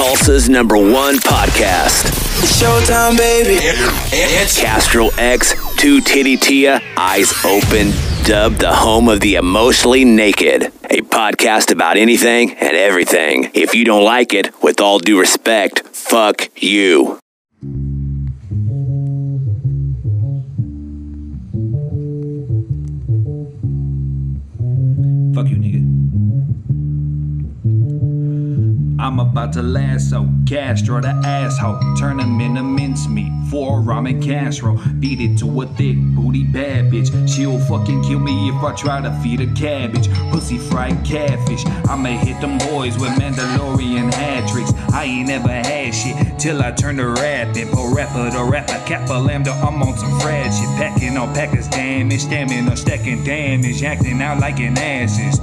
Tulsa's number one podcast. Showtime, baby. It's Castro X, Two Titty Tia, Eyes Open, dubbed the home of the emotionally naked. A podcast about anything and everything. If you don't like it, with all due respect, fuck you. I'm about to lasso Castro the asshole. Turn him into mincemeat for ramen casserole. Beat it to a thick booty bad bitch. She'll fucking kill me if I try to feed her cabbage. Pussy fried catfish. I'ma hit them boys with Mandalorian hat tricks. I ain't never had shit till I turn to rapping. Po rapper to rapper, kappa lambda. I'm on some frad shit. Packing on packers damage, stamina, stacking damage. Acting out like an asses.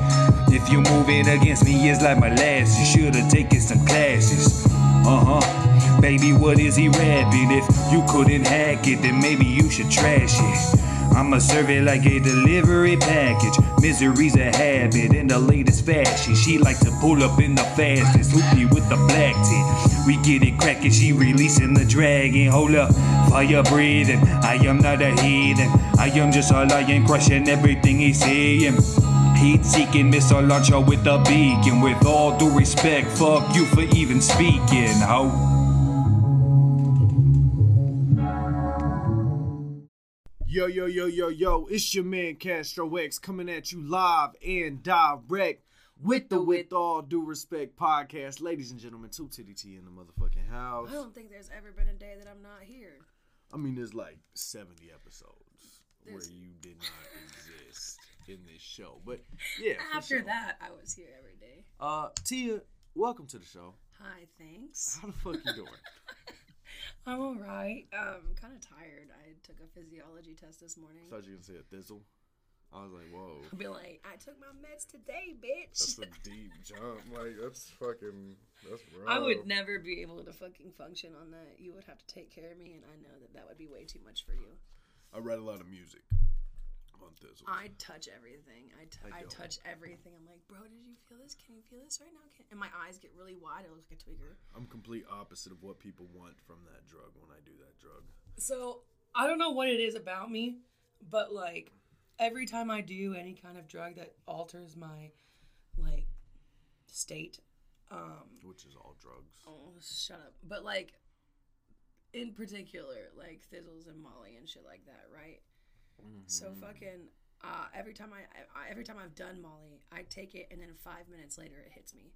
If you move it against me, it's like molasses. Should've taken some classes. Uh huh. Baby, what is he rapping? If you couldn't hack it, then maybe you should trash it. I'ma serve it like a delivery package. Misery's a habit in the latest fashion. She like to pull up in the fastest. Hoopy with the black tip. We get it cracking, she releasing the dragon. Hold up, fire breathing. I am not a heathen. I am just a lion crushing everything he's saying. Heat seeking missile launcher with a beacon. With all due respect, fuck you for even speaking, ho. Yo, yo, yo, yo, yo, it's your man Castro X coming at you live and direct with the With All Due Respect podcast. Ladies and gentlemen, two titty T in the motherfucking house. I don't think there's ever been a day that I'm not here. I mean, there's like 70 episodes where you did not exist in this show. But yeah, After sure. that, I was here every day. Uh, Tia, welcome to the show. Hi, thanks. How the fuck you doing? I'm all right. Um, kind of tired. I took a physiology test this morning. I thought you were gonna say a thizzle. I was like, whoa. I'll be like, I took my meds today, bitch. That's a deep jump. Like that's fucking. That's rough. I would never be able to fucking function on that. You would have to take care of me, and I know that that would be way too much for you. I read a lot of music on thizzle. I touch everything. I, t- I I, touch everything. I'm like, bro, did you feel this? Can you feel this right now? Can-? And my eyes get really wide. I look like a twigger. I'm complete opposite of what people want from that drug when I do that drug. So I don't know what it is about me, but like every time I do any kind of drug that alters my like state, um, Which is all drugs. oh shut up. But like in particular, like thizzles and Molly and shit like that, right? So fucking uh, every time I, I every time I've done Molly, I take it and then five minutes later it hits me.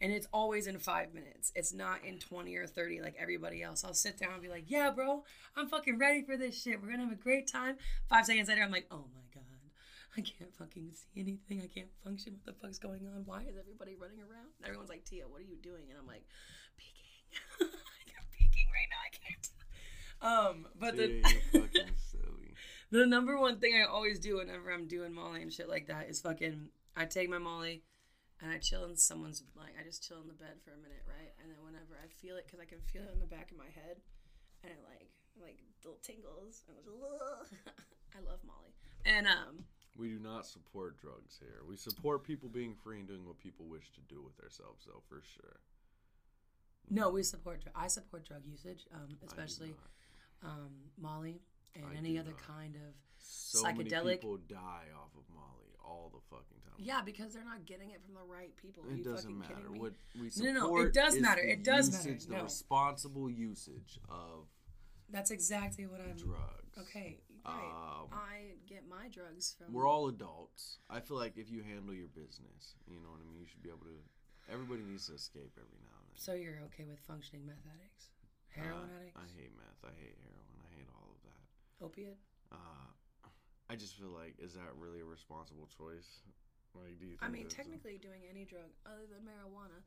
And it's always in five minutes. It's not in 20 or 30 like everybody else. I'll sit down and be like, yeah, bro, I'm fucking ready for this shit. We're going to have a great time. Five seconds later, I'm like, oh my God. I can't fucking see anything. I can't function. What the fuck's going on? Why is everybody running around? And everyone's like, Tia, what are you doing? And I'm like, peaking. I'm peaking right now. I can't. Um, but the, Yeah, you're fucking silly. The number one thing I always do whenever I'm doing Molly and shit like that is fucking I take my Molly and I chill in someone's like I just chill in the bed for a minute, right? And then whenever I feel it, because I can feel it in the back of my head, and it like like little tingles. And I love Molly. And um, We do not support drugs here. We support people being free and doing what people wish to do with themselves, though, for sure. no, we support. I support drug usage, um, especially um, Molly and I any other not. kind of So many people die off of Molly all the fucking time. Yeah, because they're not getting it from the right people. Are It doesn't matter. What we No, no, no, it does matter. It does matter. usage, The No. responsible usage of That's exactly what I'm. drugs. Okay, great. Um, I get my drugs from. We're all adults. I feel like if you handle your business, you know what I mean. You should be able to. Everybody needs to escape every now and then. So you're okay with functioning meth addicts, heroin Uh, addicts, I hate meth. I hate heroin. I hate all of that. Opiate? Uh, I just feel like is that really a responsible choice? Like, do you? Think I mean, that's a- technically, doing any drug other than marijuana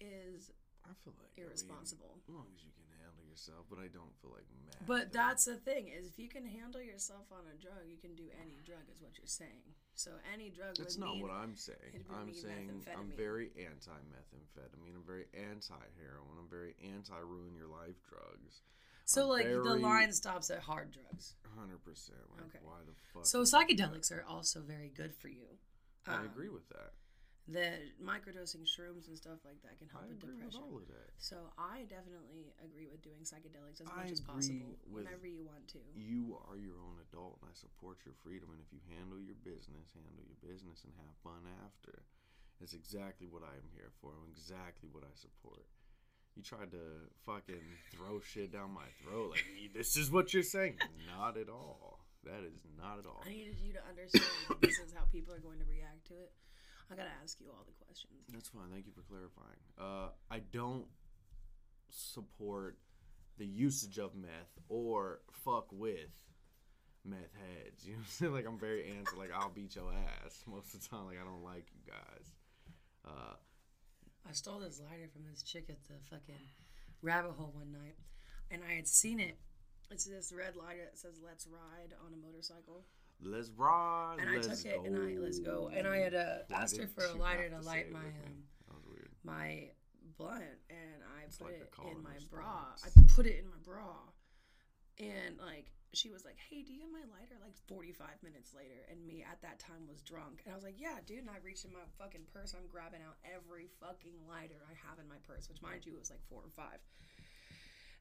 is. I feel like I mean, irresponsible. as long as you can handle yourself, but I don't feel like meth. But that's the thing is, if you can handle yourself on a drug, you can do any drug. Is what you're saying. So any drug. That's not mean, what I'm saying. I'm saying I'm very anti methamphetamine. I'm very anti heroin. I'm very anti ruin your life drugs. So I'm like the line stops at hard drugs. Hundred percent. Like Okay. why the fuck? So would you do psychedelics that? are also very good for you. I Um, agree with that. the microdosing shrooms and stuff like that can help I with agree with depression. all of that. So I definitely agree with doing psychedelics as I much as possible whenever you want to. You are your own adult, and I support your freedom. And if you handle your business, handle your business, and have fun after. It's exactly what I am here for, and exactly what I support. You tried to fucking throw shit down my throat like this is what you're saying. Not at all. That is not at all. I needed you to understand that this is how people are going to react to it. I gotta ask you all the questions. That's fine. Thank you for clarifying. Uh, I don't support the usage of meth or fuck with meth heads. You know what I'm saying? Like I'm very anti. Like I'll beat your ass most of the time. Like I don't like you guys. Uh, I stole this lighter from this chick at the fucking rabbit hole one night, and I had seen it. It's this red lighter that says "Let's ride" on a motorcycle, let's ride. and let's I took it go. and I let's go, and I had uh, asked her for a lighter to light my um, That was weird. my blunt, and I put like it in my bra. I put it in my bra, and like she was like, "Hey, do you have my lighter?" Like 45 minutes later, and me at that time was drunk, and I was like, "Yeah, dude." And I reached in my fucking purse. I'm grabbing out every fucking lighter I have in my purse, which mind you was like four or five.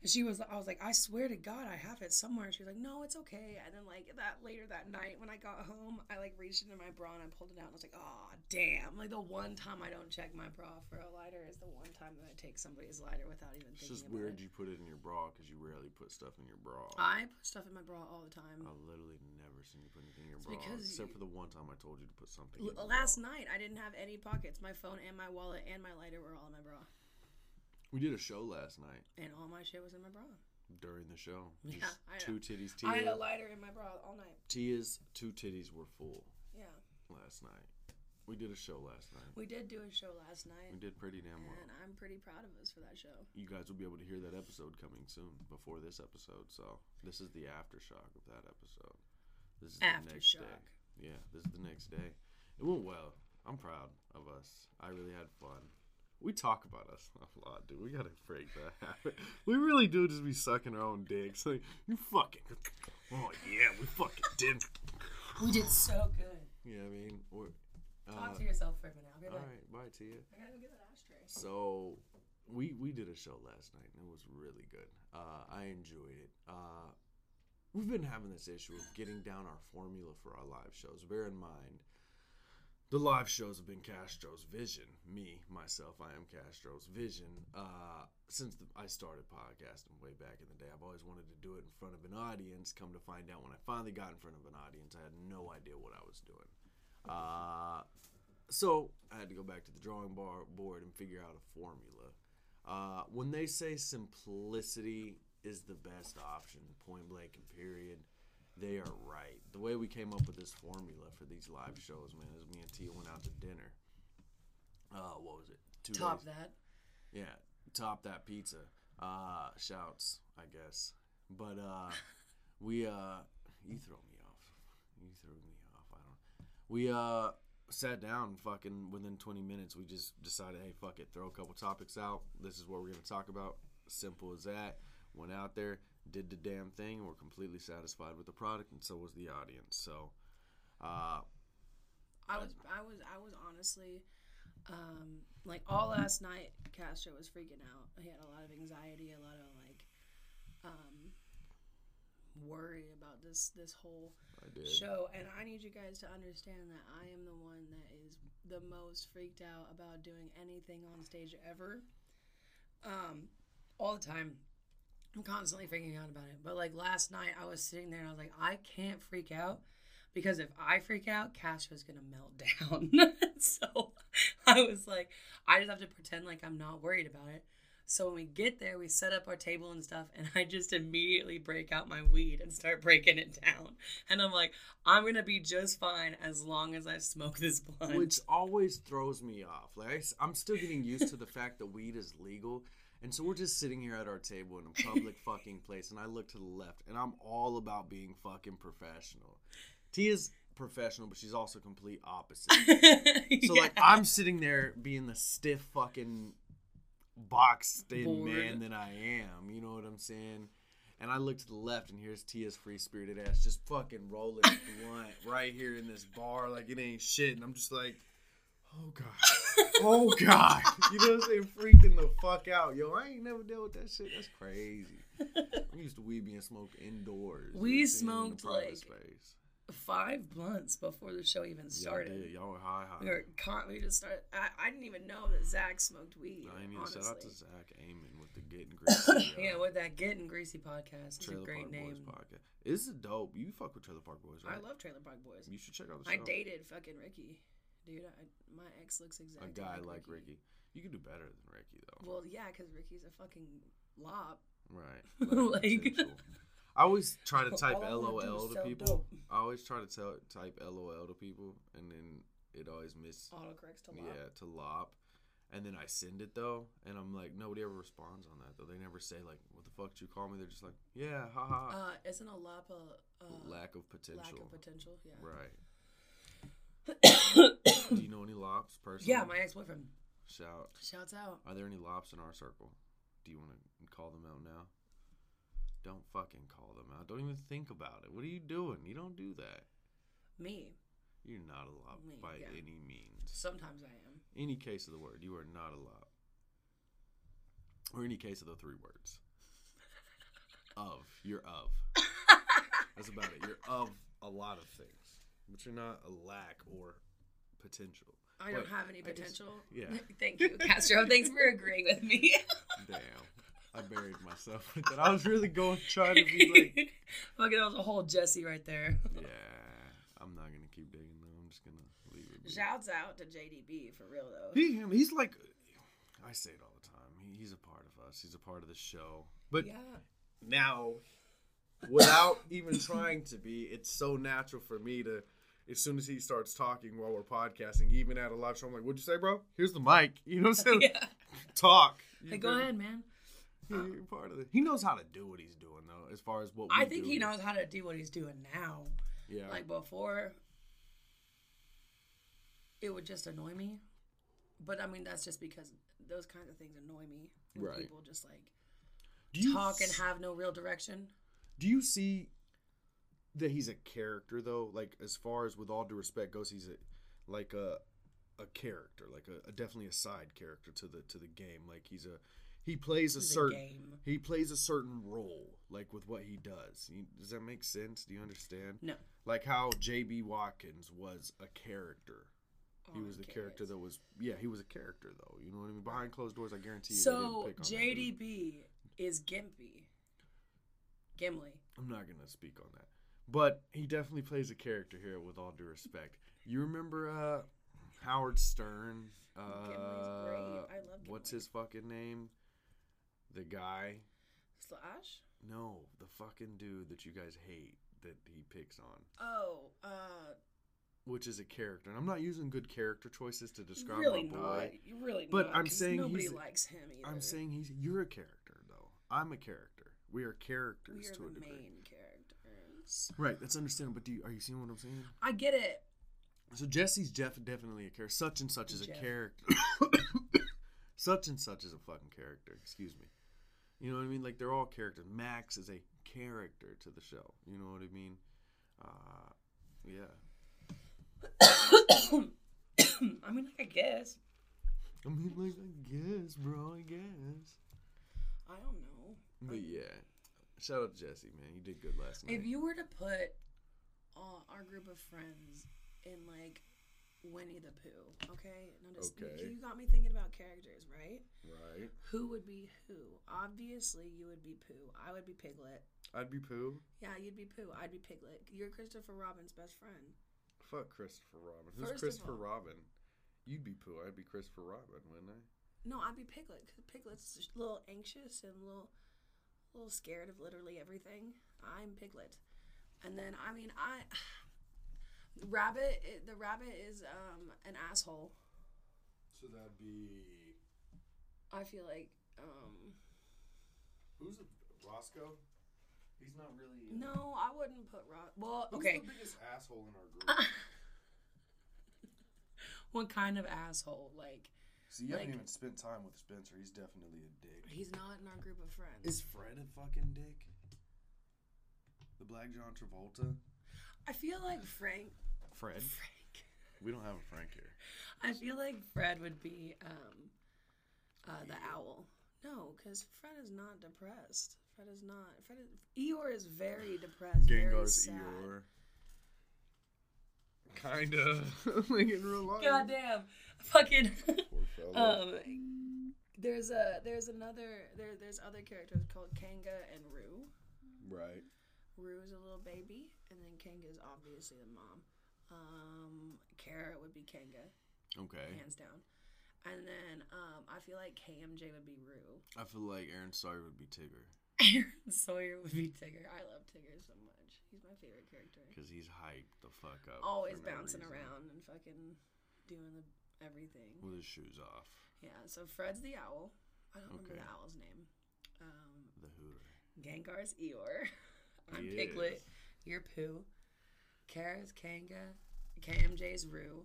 And she was, I was like, I swear to God, I have it somewhere. And she was like, No, it's okay. And then like that later that night when I got home, I like reached into my bra and I pulled it out and I was like, Oh damn! Like the one time I don't check my bra for a lighter is the one time that I take somebody's lighter without even It's thinking just about weird it. you put it in your bra because you rarely put stuff in your bra. I put stuff in my bra all the time. I've literally never seen you put anything in your bra because except you- for the one time I told you to put something. L- in last bra. night I didn't have any pockets. My phone and my wallet and my lighter were all in my bra, we did a show last night and all my shit was in my bra. during the show. Yeah, two titties. Tia, I had a lighter in my bra all night. Tia's two titties were full Yeah, last night. We did a show last night. we did do a show last night, We did pretty damn well. and I'm pretty proud of us for that show. You guys will be able to hear that episode coming soon before this episode. So this is the aftershock of that episode. This is the next day. Yeah, this is the next day. It went well. I'm proud of us. I really had fun. We talk about us a lot, dude. We gotta break that habit. We really do just be sucking our own dicks. Like, you fucking. Oh, yeah, we fucking did. We did so good. Yeah, I mean, we're. Talk Uh, to yourself for a minute. I'll be all back. right, bye, Tia. I gotta go get that ashtray. So we we did a show last night and it was really good. Uh, I enjoyed it. Uh, we've been having this issue of getting down our formula for our live shows. Bear in mind, the live shows have been Castro's vision. Me, myself, I am Castro's vision. Uh, since the, I started podcasting way back in the day, I've always wanted to do it in front of an audience. Come to find out, when I finally got in front of an audience, I had no idea what I was doing. Uh, so I had to go back to the drawing bar board and figure out a formula. Uh, when they say simplicity is the best option, point blank and period, they are right. The way we came up with this formula for these live shows, man, is me and Tia went out to dinner. Uh, what was it? Two Top days. that. Yeah, top that pizza. Uh, shouts, I guess. But uh, we uh, you throw me off. You threw me off. I don't. We uh sat down. and Fucking within 20 minutes, we just decided, hey, fuck it, throw a couple topics out. This is what we're gonna talk about. Simple as that. Went out there, did the damn thing, and we're completely satisfied with the product, and so was the audience. So, uh, I was, I was, I was honestly, um, like all last night, Castro was freaking out. He had a lot of anxiety, a lot of like, um, worry about this this whole show. And I need you guys to understand that I am the one that is the most freaked out about doing anything on stage ever. Um, all the time. I'm constantly freaking out about it. But like last night, I was sitting there and I was like, I can't freak out because if I freak out, Cash Castro's gonna melt down. so I was like, I just have to pretend like I'm not worried about it. So when we get there, we set up our table and stuff, and I just immediately break out my weed and start breaking it down. And I'm like, I'm gonna be just fine as long as I smoke this blunt. which always throws me off. Like I, am still getting used to the fact that weed is legal, and so we're just sitting here at our table in a public fucking place, and I look to the left, and I'm all about being fucking professional. Tia's professional, but she's also complete opposite. So like I'm sitting there being the stiff fucking boxed in Bored. man that I am. You know what I'm saying? And I look to the left and here's Tia's free spirited ass just fucking rolling blunt right here in this bar like it ain't shit. And I'm just like, Oh god. Oh god. You know what I'm saying? Freaking the fuck out. Yo, I ain't never dealt with that shit. That's crazy. I used to weed being smoked indoors. We you know what in a smoked, like, space. Five blunts before the show even started. did. Y'all were high high. We were con- we just started. I, I didn't even know that Zach smoked weed. I mean, honestly. shout out to Zach Amon with the Getting Greasy. yeah, with that Getting Greasy podcast. It's a great Park name. Boys podcast. This is dope. You fuck with Trailer Park Boys, right? I love Trailer Park Boys. You should check out the I dated fucking Ricky, dude. I, my ex looks exactly a guy like, like Ricky. You can do better than Ricky though. Well, yeah, because Ricky's a fucking lop. Right. Like- I always try to type LOL to people. dope. I always try to tell, type LOL to people, and then it always miss. Autocorrects to lob. Yeah, to lop. And then I send it though, and I'm like, nobody ever responds on that though. They never say like, "What the fuck did you call me?" They're just like, "Yeah, haha." Uh, isn't a lop a uh, lack of potential. lack of potential? Yeah. Right. Do you know any lops personally? Yeah, my ex boyfriend. shout. Shouts out. Are there any lops in our circle? Do you want to call them out now? Don't fucking call them out. Don't even think about it. What are you doing? You don't do that. Me. You're not a lop Me, by yeah. any means. Sometimes I am. Any case of the word, you are not a lop. Or any case of the three words. of. You're of. That's about it. You're of a lot of things. But you're not a lack or potential. I don't have any potential. yeah. Thank you, Castro. Thanks for agreeing with me. Damn. I buried myself with that. I was really going trying to be like Fucking, that was a whole Jesse right there. Yeah. I'm not gonna keep digging though. I'm just gonna leave it. be. Shouts out to JDB for real though. He him, he's like I say it all the time. He, he's a part of us. He's a part of the show. But Yeah. now without even trying to be, it's so natural for me to as soon as he starts talking while we're podcasting, even at a live show, I'm like, "What'd you say, bro? Here's the mic." You know what I'm saying? Yeah. Talk. Hey, go ahead, man. Yeah, You're part of it. He knows how to do what he's doing, though. As far as what we I think he knows how to do what he's doing now. Yeah. Like before, it would just annoy me. But I mean, that's just because those kinds of things annoy me. When Right. people just like do you talk and have no real direction. Do you see that he's a character though? Like as far as with all due respect goes, he's a like a a character, like a, a definitely a side character to the to the game. Like he's a he plays a certain game. he plays a certain role, like with what he does. You- Does that make sense? Do you understand? No. Like how J.B. Watkins was a character. He Oh, was the character that was yeah, he was a character though. You know what I mean? Behind closed doors, I guarantee you. So didn't pick on. JDB is Gimpy. Gimli. I'm not gonna speak on that. But he definitely plays a character here with all due respect. You remember uh Howard Stern? Uh great. I love what's his fucking name? The guy? Slash? No, the fucking dude that you guys hate that he picks on. Oh, uh, Which is a character. And I'm not using good character choices to describe really my not. boy. You really But not, I'm saying nobody he's- likes him either. I'm saying he's you're a character though. I'm a character. We are characters we are to a degree. Right, that's understandable. But do you, are you seeing what I'm saying? I get it. So Jesse's Jeff definitely a character. Such and such is a character. such and such is a fucking character. Excuse me. You know what I mean? Like they're all characters. Max is a character to the show. You know what I mean? Uh, yeah. I mean, like, I guess. I mean, like I guess, bro. I guess. I don't know. But yeah, shout out to Jesse, man. You did good last night. If you were to put uh, our group of friends in like Winnie the Pooh, okay? Okay. You got me thinking about characters, right? right? Who would be who? Obviously, you would be Pooh. I would be Piglet. I'd be Pooh. Yeah, you'd be Pooh. I'd be Piglet. You're Christopher Robin's best friend. Fuck Christopher Robin. Who's First Christopher all- Robin? You'd be Pooh. I'd be Christopher Robin, wouldn't I? No, I'd be Piglet because Piglet's a little anxious and a little, a little scared of literally everything. I'm Piglet, and then I mean I, Rabbit. i- The rabbit is um an asshole. So that'd be I feel like um who's a, Roscoe? He's not really. no, I wouldn't put Rob. Well, Who's okay, the biggest asshole in our group? what kind of asshole? Like See, you haven't even spent time with Spencer. He's definitely a dick. he's not in our group of friends. Is Fred a fucking dick? The Black John Travolta? I feel like Frank. Fred? Frank. We don't have a Frank here. I feel like Fred would be um, uh, the owl. No, because Fred is not depressed. Fred is not. Fred is, Eeyore is very depressed. very Gengar's sad. Eeyore. Kinda. like in real life. Goddamn, fucking. Um, there's a there's another there there's other characters called Kanga and Roo. right. Roo is a little baby, and then Kanga is obviously the mom. Um, Carrot would be Kanga, Okay. hands down. And then um, I feel like KMJ would be Roo. I feel like Aaron Sawyer would be Tigger Aaron Sawyer would be Tigger. I love Tigger so much. He's my favorite character. because he's hyped the fuck up. Always no bouncing reason. around and fucking doing the everything. with his shoes off. Yeah. So Fred's the owl. I don't remember the owl's name. Um, The Hooter. Gengar's Eeyore. I'm He Piglet. is. You're Pooh. Kara's Kanga. KMJ's Roo.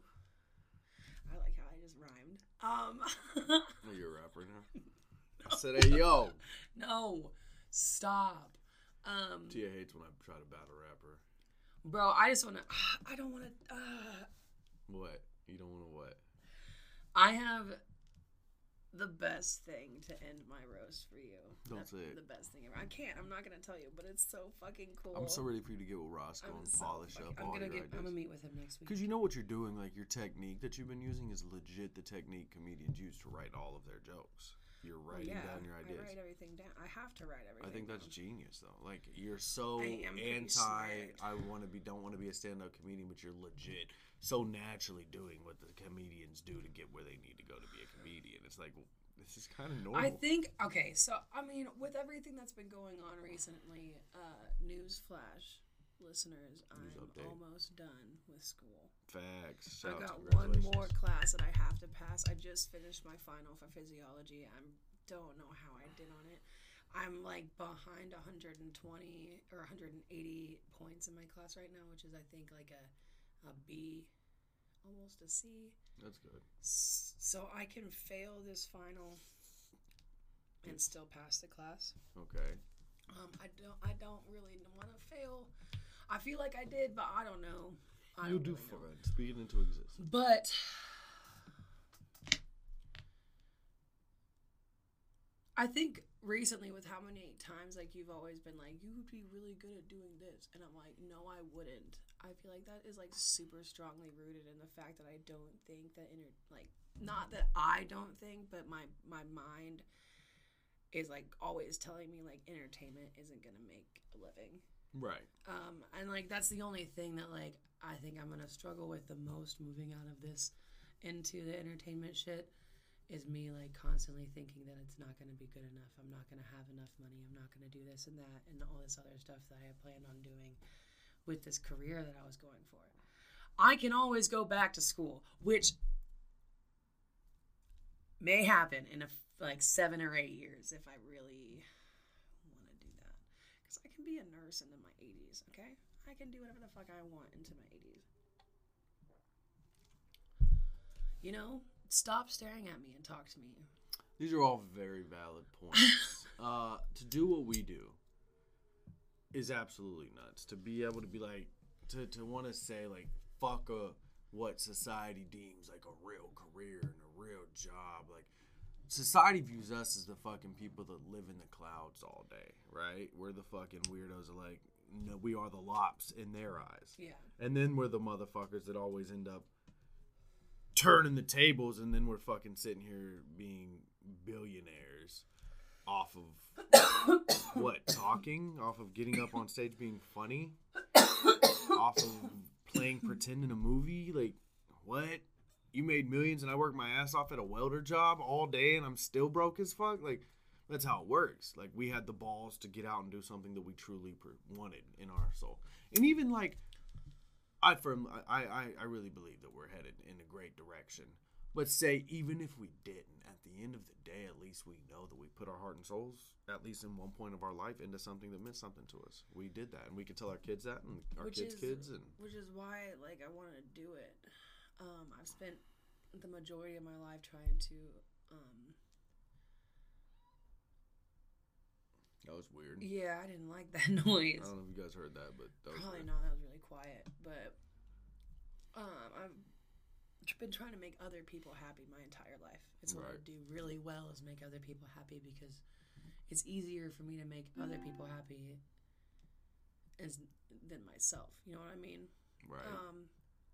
I like how I just rhymed. Um, Oh, you're a rapper now. I said, "Hey yo." no, stop. Um, Tia hates when I try to battle rapper. bro, I just want to. I don't want to. Uh, What? You don't want to what? I have the best thing to end my roast for you. Don't That's say it. The best thing ever. I can't. I'm not gonna tell you, but it's so fucking cool. I'm so ready for you to get with Roscoe I'm and so polish fucking- up I'm all gonna your get. I'm ideas. gonna meet with him next week. Because you know what you're doing, like your technique that you've been using is legit the technique comedians use to write all of their jokes. You're writing yeah, down your ideas. I write everything down. I have to write everything. I think that's down. genius though. Like you're so anti smart. I want to be don't want to be a stand-up comedian but you're legit so naturally doing what the comedians do to get where they need to go to be a comedian. It's like well, this is kind of normal. I think okay, so I mean, with everything that's been going on recently, uh, news flash, listeners, I'm update. almost done with school. facts. I Shouts, got one more class that I have to pass. I just finished my final for physiology. I don't know how I did on it. I'm like behind 120 or 180 points in my class right now, which is I think like a a B, almost a C. That's good. So I can fail this final and still pass the class. Okay. Um, I don't. I don't really want to fail. I feel like I did, but I don't know. I You'll do really fine. Speed into existence. But I think recently, with how many times like you've always been like, you would be really good at doing this, and I'm like, no, I wouldn't. I feel like that is like super strongly rooted in the fact that I don't think that inter like not that I don't think, but my my mind is like always telling me like entertainment isn't gonna make a living. Right. Um, and like that's the only thing that like I think I'm gonna struggle with the most moving out of this into the entertainment shit is me like constantly thinking that it's not gonna be good enough. I'm not gonna have enough money. I'm not gonna do this and that and all this other stuff that I had planned on doing with this career that I was going for. I can always go back to school, which may happen in a like seven or eight years if I really want to do that. Because I can be a nurse into my 80s, okay? I can do whatever the fuck I want into my 80s. You know, stop staring at me and talk to me. These are all very valid points. uh, to do what we do is absolutely nuts. To be able to be like, to, to want to say, like, fuck a, what society deems like a real career and a real job. Like, society views us as the fucking people that live in the clouds all day, right? We're the fucking weirdos that, like, no, we are the lops in their eyes. Yeah. And then we're the motherfuckers that always end up turning the tables, and then we're fucking sitting here being billionaires off of what talking, off of getting up on stage being funny, off of playing pretend in a movie. Like, what? You made millions, and I worked my ass off at a welder job all day, and I'm still broke as fuck. Like, that's how it works. Like, we had the balls to get out and do something that we truly wanted in our soul, and even like I firm I, I I really believe that we're headed in a great direction. But say even if we didn't, at the end of the day, at least we know that we put our heart and souls, at least in one point of our life, into something that meant something to us. We did that, and we can tell our kids that, and our Which kids' is- kids, and Which is why, like, I wanted to do it. Um, I've spent the majority of my life trying to, um, that was weird. yeah, I didn't like that noise. I don't know if you guys heard that, but that was Probably weird. not. That was really quiet. But um, I've been trying to make other people happy my entire life. It's what I do really well is make other people happy because it's easier for me to make other people happy as than myself. You know what I mean? Right. Um,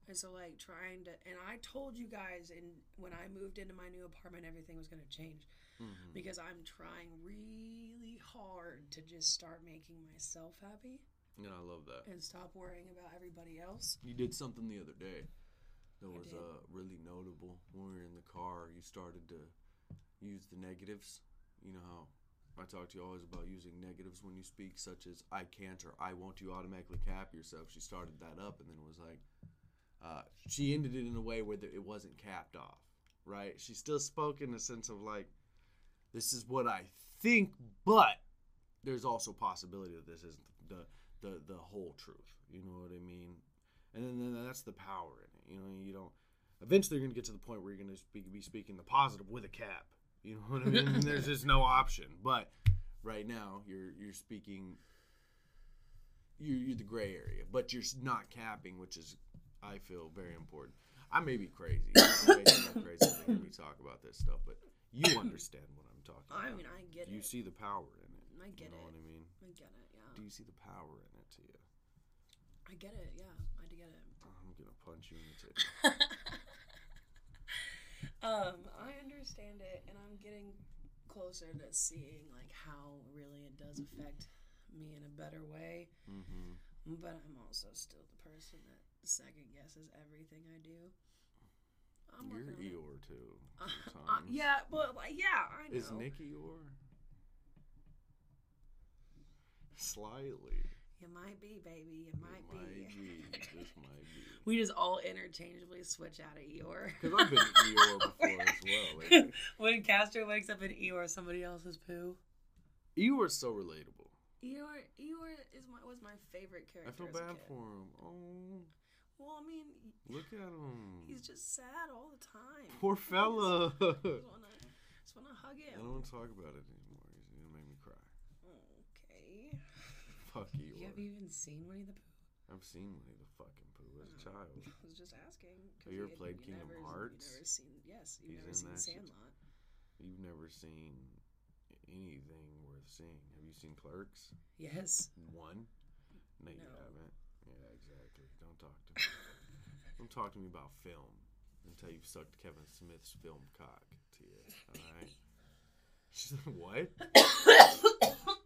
and so like trying to, and I told you guys, in when I moved into my new apartment, everything was gonna change Mhm. because I'm trying really hard to just start making myself happy And I love that. and stop worrying about everybody else. You did something the other day that was uh, really notable. When we were in the car, you started to use the negatives. You know how I talk to you always about using negatives when you speak, such as "I can't" or "I won't." You automatically cap yourself. She started that up, and then it was like uh, she ended it in a way where the, it wasn't capped off. Right? She still spoke in a sense of like, "This is what I think," but there's also possibility that this isn't the the the whole truth. You know what I mean? And then, then that's the power in it. You know, you don't. Eventually, you're gonna get to the point where you're gonna speak, be speaking the positive with a cap. You know what I mean? There's just no option. But right now, you're you're speaking. You're, you're the gray area, but you're not capping, which is, I feel, very important. I may be crazy. You I'm crazy to hear me talk about this stuff, but you understand what I'm talking about. I mean, I get you it. You see the power in it. I get you know it. what I mean? I get it. Yeah, Do you see the power in it to you? I get it. Yeah, I do get it. Gonna punch you in the tip. um, I understand it, and I'm getting closer to seeing like how really it does affect me in a better way. mm-hmm. But I'm also still the person that second guesses everything I do. I'm You're on it. Eeyore too. Uh, Sometimes. yeah, but like, yeah, I know. Is Nick Eeyore? Slightly. You might be, baby. You might, It might be. be. This might be. we just all interchangeably switch out of Eeyore. Because I've been Eeyore before as well. Like, when Castro wakes up in Eeyore, somebody else's poo. Eeyore's so relatable. Eeyore, Eeyore is my was my favorite character. I feel bad for him. Oh, Well, I mean, look at him. he's just sad all the time. Poor fella. I just just wanna hug I don't want to talk about it anymore. He's gonna make me cry. Okay. Fuck You Eeyore. have you even seen Winnie the Pooh? I've seen Winnie the fucking Pooh as a oh, child. I was just asking. Have you ever played Kingdom never, Hearts? You never seen? Yes, you've He's never seen that shit. You've never seen anything worth seeing. Have you seen Clerks? Yes. One? No, you No. haven't. Yeah, exactly. Don't talk to me. Don't talk to me about film until you've sucked Kevin Smith's film cock to you. All right. She said, what?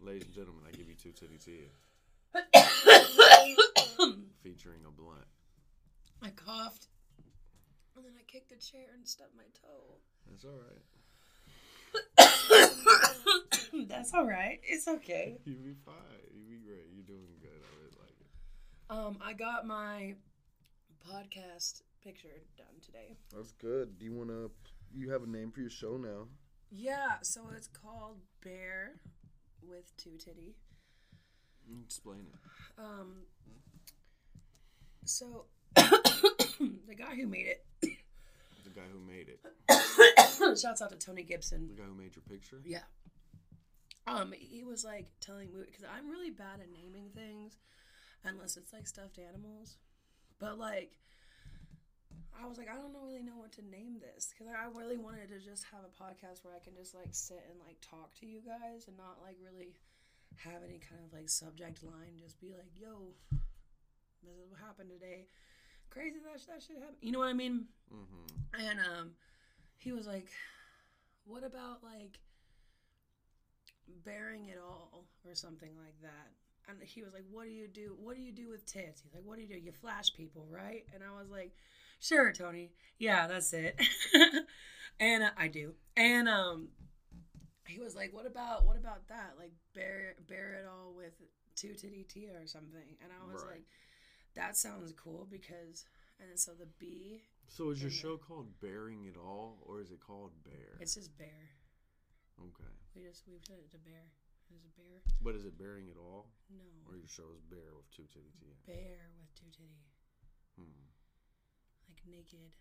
Ladies and gentlemen, I give you two titty tea featuring a blunt. I coughed, and then I kicked the chair and stubbed my toe. That's all right. That's all right. It's okay. You be fine. You be great. You're doing good. I really like it. Um, I got my podcast picture done today. That's good. Do you want to? You have a name for your show now. Yeah, so it's called Bear with Two Titty. Explain it. Um, so the guy who made it, The guy who made it. shouts out to Tony Gibson. The guy who made your picture. Yeah. Um, he was like telling me because I'm really bad at naming things, unless it's like stuffed animals. But like, I was like, I don't know- really know what to name this because I really wanted to just have a podcast where I can just like sit and like talk to you guys and not like really have any kind of like subject line. Just be like, yo, this is what happened today. Crazy that that shit happened. You know what I mean? Mm-hmm. And um, he was like, "What about like bearing it all or something like that?" And he was like, "What do you do? What do you do with tits?" He's like, "What do you do? You flash people, right?" And I was like, "Sure, Tony. Yeah, that's it." and uh, I do. And um, he was like, "What about what about that? Like bear bear it all with two titty tia or something?" And I was Right. like, "That sounds cool because." And then so the B So is your In the- show called Bearing It All, or is it called Bear? It's just bear. okay. We just we've said it to bear. It's a bear. But is it Bearing It All, No. or your show is Bear with two titty T? Bear with two titty. Hmm. Naked.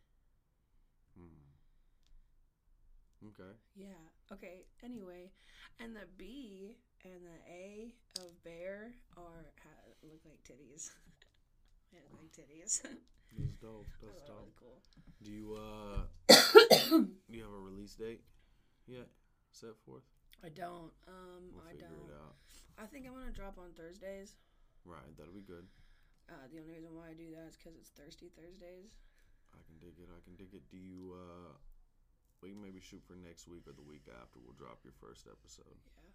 Hmm. Okay. Yeah. Okay. Anyway, and the B and the A of bear are ha, look like titties. It was like titties. That's dope. That's dope. was cool. Do you uh do you have a release date yet set forth? I don't. Um, We'll I don't. I think I'm gonna drop on Thursdays. Right, that'll be good. Uh, the only reason why I do that is because it's Thirsty Thursdays. I can dig it. I can dig it. Do you uh we can maybe shoot for next week or the week after. We'll drop your first episode. Yeah.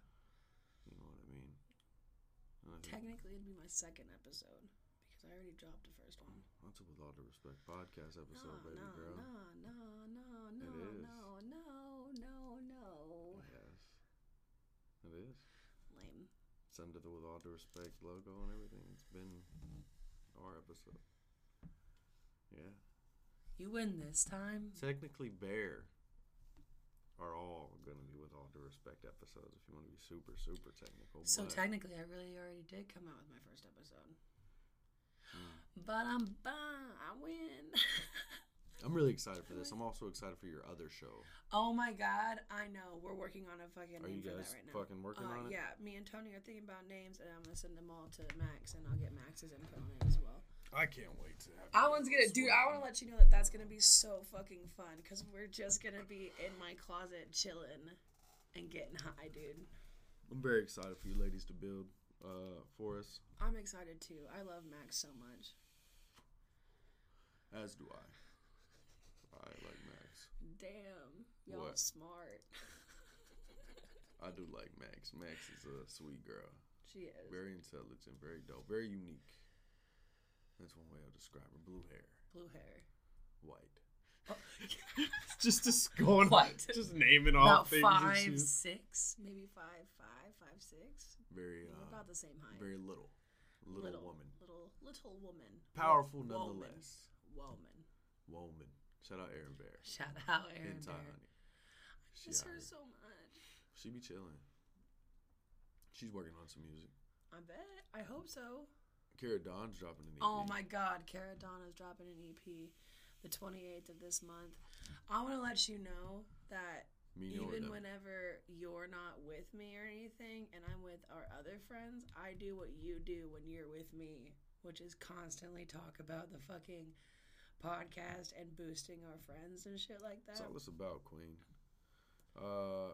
You know what I mean? I Technically, it'd be my second episode because I already dropped the first one. that's a with all due respect podcast No, episode, baby no, girl. no, no, no, no, no, no, no, no. Yes. It is. Lame. It's under the with all due respect logo and everything. It's been our episode. Yeah. You win this time. Technically, Bear are all going to be with all due respect episodes if you want to be super, super technical. So but technically, I really already did come out with my first episode. Hmm. But I'm bah, I win. I'm really excited for this. I'm also excited for your other show. oh my god, I know. We're working on a fucking Are name you for guys that right now. fucking working uh, on it? Yeah, me and Tony are thinking about names, and I'm gonna send them all to Max, and I'll get Max's input on it as well. I can't wait to have. I was gonna, dude. I want to let you know that that's gonna be so fucking fun because we're just gonna be in my closet chilling and getting high, dude. I'm very excited for you ladies to build uh, for us, I'm excited too. I love Max so much. as do I. I like Max. Damn, y'all What? smart. I do like Max. Max is a sweet girl. She is. Very intelligent, very dope, very unique. That's one way I'll describe her. Blue hair, Blue hair. white. just just going White. just naming all About five, six, maybe five, five, five, six. Very uh, about the same height. very little, little, woman, Little, little woman. powerful nonetheless. Woman. Woman. Shout out Aaron Bear. Shout out Aaron Hentai Bear. honey. She Miss out her so much. She be chilling. She's working on some music. I bet. I hope so. Kara Dawn's dropping an EP. Oh my God, Cara Donna's dropping an EP the 28th of this month. I want to let you know that Me even whenever you're not with me or anything and I'm with our other friends, I do what you do when you're with me, which is constantly talk about the fucking podcast and boosting our friends and shit like that. That's all it's about, Queen. Uh,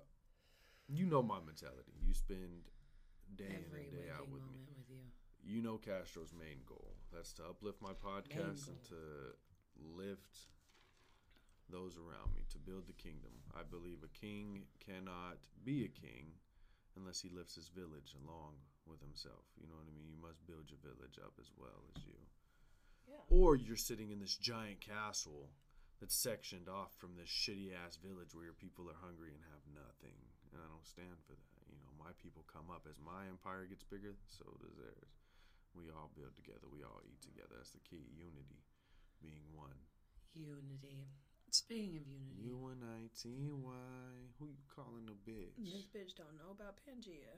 you know my mentality. You spend day Every in and day out with me. with you. Know Castro's main goal. That's to uplift my podcast and to lift those around me, to build the kingdom. I believe a king cannot be a king unless he lifts his village along with himself. You know what I mean? You must build your village up as well as you. Yeah. Or you're sitting in this giant castle that's sectioned off from this shitty ass village where your people are hungry and have nothing. And I don't stand for that. You know, my people come up as my empire gets bigger, so does theirs. We all build together. We all eat together. That's the key. Unity, being one. Unity. Speaking of unity, U N I T Y. Who you calling a bitch? this bitch don't know about Pangea.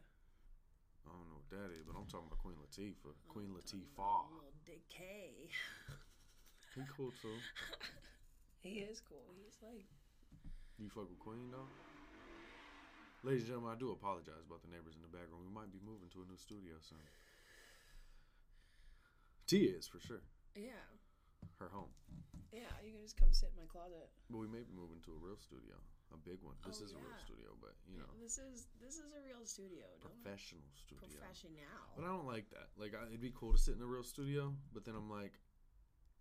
I don't know what that is, but I'm talking about Queen Latifah. Queen I'm talking Latifah. Little decay. He cool too. he is cool. He's like, You fuck with Queen though? Ladies and gentlemen, I do apologize about the neighbors in the background. We might be moving to a new studio soon. Tia is for sure. yeah, Her home. yeah. You can just come sit in my closet. But we may be moving to a real studio. A big one. This Oh, is a real yeah. studio, but you know, This is this is a real studio. Don't professional studio. professional. But I don't like that. Like, I, it'd be cool to sit in a real studio, but then I'm like,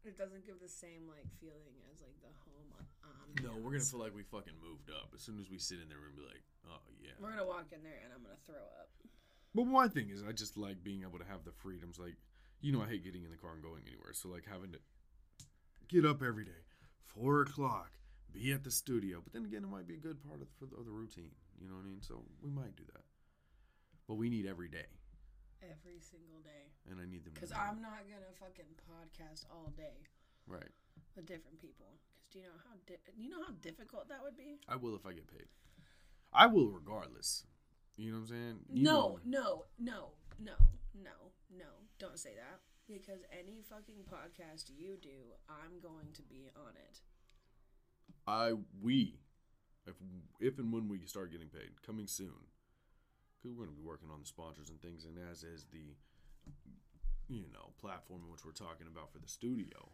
It doesn't give the same like feeling as like the home. Um, no, we're gonna feel like we fucking moved up. As soon as we sit in there, we're gonna be like, oh yeah. We're gonna walk in there and I'm gonna throw up. But my thing is, I just like being able to have the freedoms. Like, you know, I hate getting in the car and going anywhere. So, like, having to get up every day, four o'clock, be at the studio. But then again, it might be a good part of, of the routine. You know what I mean? So, we might do that. But we need every day. Every single day. And I need them. Cause. I'm not gonna fucking podcast all day Right. with different people. Cause do you know how di- you know how difficult that would be? I will if I get paid. I will regardless. You know what I'm saying? You no, know- no, no, no, no, no. Don't say that. Because any fucking podcast you do, I'm going to be on it. I we if if and when we start getting paid coming soon because we're to be working on the sponsors and things and as is the you know, platform which we're talking about for the studio,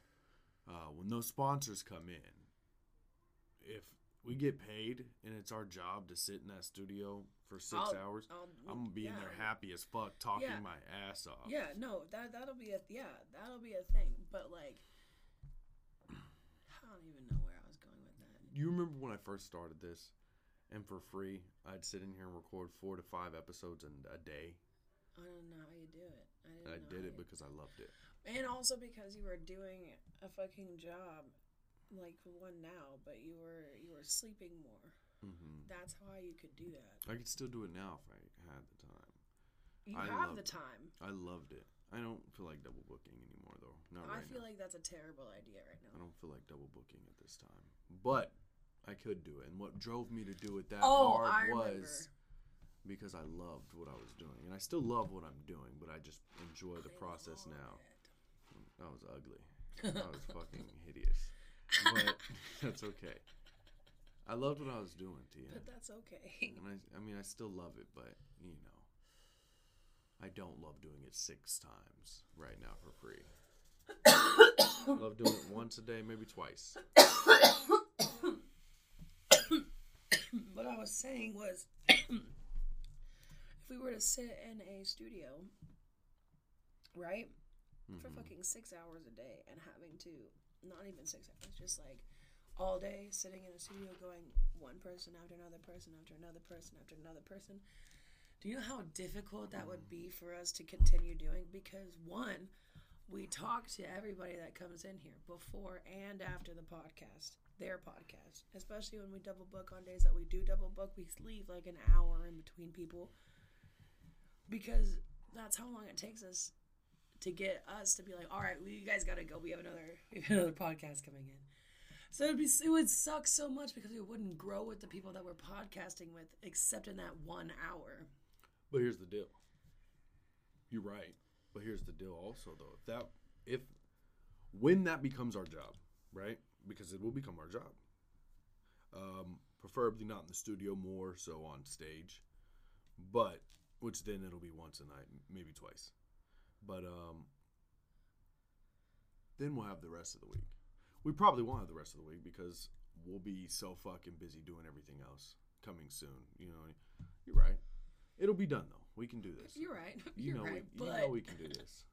uh, when those sponsors come in, if we get paid and it's our job to sit in that studio for 6 I'll- hours, I'll- I'm gonna be in there happy as fuck, talking Yeah. my ass off. Yeah, no, that that'll be a yeah, that'll be a thing. But like, I don't even know where I was going with that. You remember when I first started this, and for free, I'd sit in here and record four to five episodes in a day. I don't know how you do it. I, didn't I did it because I loved it. and also because you were doing a fucking job, like one now, but you were you were sleeping more. hmm That's how you could do that. I could still do it now if I had the time. You I have the time. I loved it. I don't feel like double booking anymore, though. Not I right feel now. like that's a terrible idea right now. I don't feel like double booking at this time. But I could do it. And what drove me to do it that Oh, hard I was because I loved what I was doing. And I still love what I'm doing, but I just enjoy the process now. That was ugly. That was fucking hideous. But that's okay. I loved what I was doing, Tia. But that's okay. And I, I mean, I still love it, but you know, I don't love doing it six times right now for free. I love doing it once a day, maybe twice. what I was saying was, if we were to sit in a studio, right, for Mm-hmm. fucking six hours a day and having to, not even six hours, just like all day sitting in a studio going one person after another person after another person after another person. Do you know how difficult that would be for us to continue doing? Because one, we talk to everybody that comes in here before and after the podcast, their podcast. Especially when we double book on days that we do double book, we leave like an hour in between people because that's how long it takes us to get us to be like, all right, well, you guys gotta go. We have another, we have another podcast coming in. So it'd be, it would suck so much because we wouldn't grow with the people that we're podcasting with, except in that one hour. But here's the deal. You're right. But here's the deal also though. If that if when that becomes our job, right? Because it will become our job. Um, preferably not in the studio, more so on stage. But which then it'll be once a night, maybe twice. But um then we'll have the rest of the week. We probably won't have the rest of the week because we'll be so fucking busy doing everything else coming soon. You know, you're right. It'll be done though. We can do this. You're right. You You're know, right. we, you but know we can do this.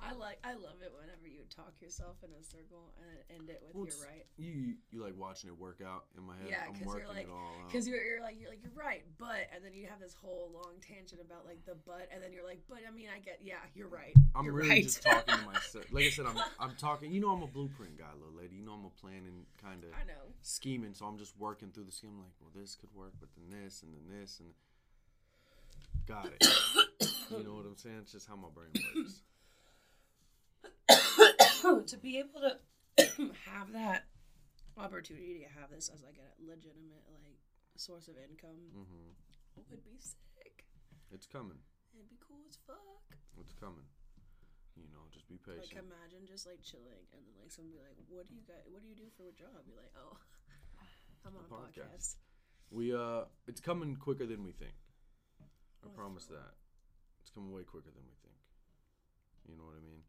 I like, I love it whenever you talk yourself in a circle and end it with Well, "you're right." You you like watching it work out in my head. Yeah, I'm because working you're like, it all out. because you're, you're like, you're like, you're right, but, and then you have this whole long tangent about like the but, and then you're like, but I mean, I get, yeah, you're right. I'm you're really right. just talking to myself. Like I said, I'm I'm talking. You know, I'm a blueprint guy, little lady. You know, I'm a planning kind of I know. scheming. So I'm just working through the scheme. Like, well, this could work, but then this, and then this, and got it. you know what I'm saying? It's just how my brain works. to be able to have that opportunity to have this as like a legitimate like source of income hmm would be sick. It's coming. It'd be cool as fuck. It's coming. You know, just be patient. Like imagine just like chilling and then like someone be like, "What do you got? What do you do for a job?" Be like, "Oh, I'm on a podcast." podcast." We uh, it's coming quicker than we think. I Oh, promise that. It's coming way quicker than we think. You know what I mean?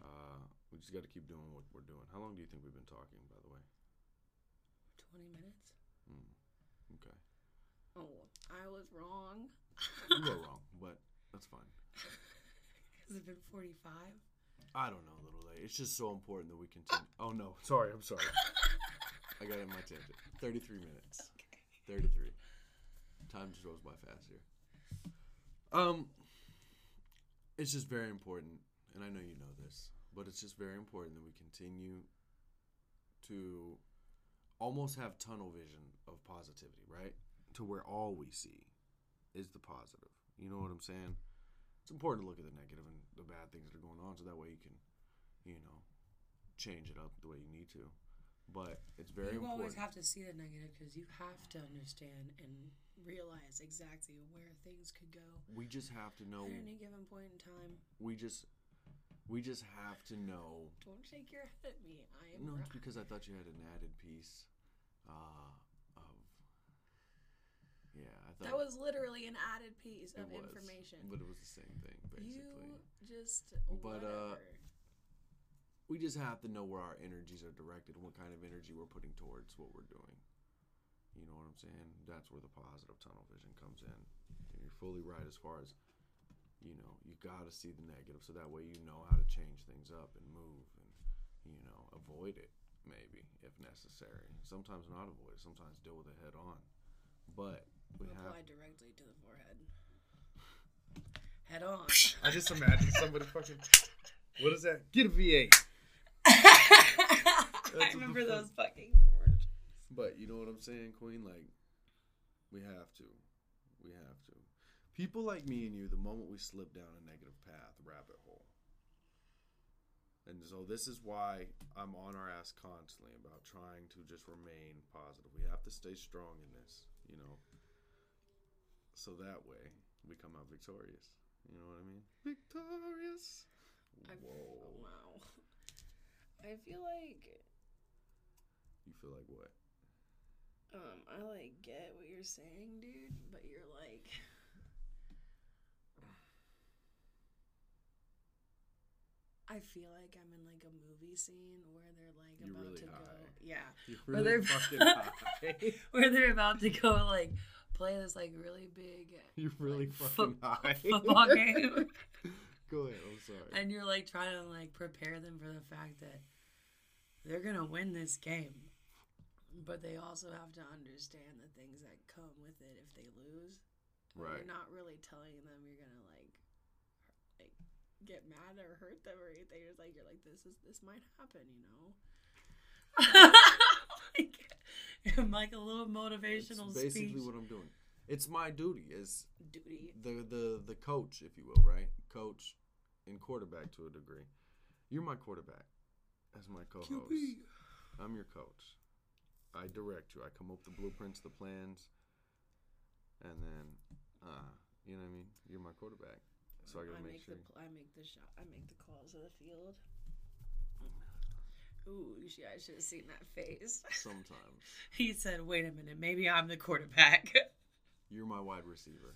Uh, we just got to keep doing what we're doing. How long do you think we've been talking, by the way? Twenty minutes. Okay, Oh, I was wrong. you were wrong, but that's fine. Has it been forty-five? I don't know, little lady. It's just so important that we continue. Oh no, sorry, I'm sorry. I got in my tangent. Thirty-three minutes. Thirty-three. Time just goes by fast here. Um, it's just very important, and I know you know this, but it's just very important that we continue to almost have tunnel vision of positivity, right? To where all we see is the positive. You know what I'm saying? It's important to look at the negative and the bad things that are going on, so that way you can, you know, change it up the way you need to. But it's very important. you important. always have to see the negative because you have to understand and realize exactly where things could go we just have to know. at any given point in time. We just, we just have to know. Don't shake your head at me. I am No, it's because I thought you had an added piece uh, of. Yeah, I thought That was literally an added piece of was, information. but it was the same thing basically. You just But, uh, whatever. we just have to know where our energies are directed and what kind of energy we're putting towards what we're doing. You know what I'm saying? That's where the positive tunnel vision comes in. And you're fully right as far as, you know, you got to see the negative so that way you know how to change things up and move and, you know, avoid it maybe if necessary. Sometimes not avoid it, sometimes deal with it head on. But we have. apply directly to the forehead. Head on. I just imagine somebody fucking. What is that? Get a V8. I remember those fucking commercials. But you know what I'm saying, Queen? Like, we have to. We have to. People like me and you, the moment we slip down a negative path, rabbit hole. And so this is why I'm on our ass constantly about trying to just remain positive. We have to stay strong in this, you know. So that way we come out victorious. You know what I mean? Victorious. I, Whoa. wow. I feel like You feel like what? um I like get what you're saying, dude, but you're like I feel like I'm in like a movie scene where they're like You're about really to go. Yeah. You're Where they're high. Where they're about to go like play this like really big You're really like, fucking foot- high. football game. Go ahead. I'm sorry. and you're like trying to like prepare them for the fact that they're gonna win this game but they also have to understand the things that come with it if they lose Right. you're not really telling them you're gonna get mad or hurt them or anything it's like you're like this is this might happen you know like, like a little It's motivational basically speech what I'm doing. It's my duty as duty the the the coach, if you will, right? Coach and quarterback to a degree. You're my quarterback as my co-host. I'm your coach. I direct you. I come up with the blueprints, the plans, and then, uh, you know what I mean. You're my quarterback, so I gotta I make, make sure. the pl- I make the shot. I make the calls of the field. Mm. Ooh, you should, I should have seen that face. Sometimes He said, "Wait a minute, maybe I'm the quarterback." you're my wide receiver.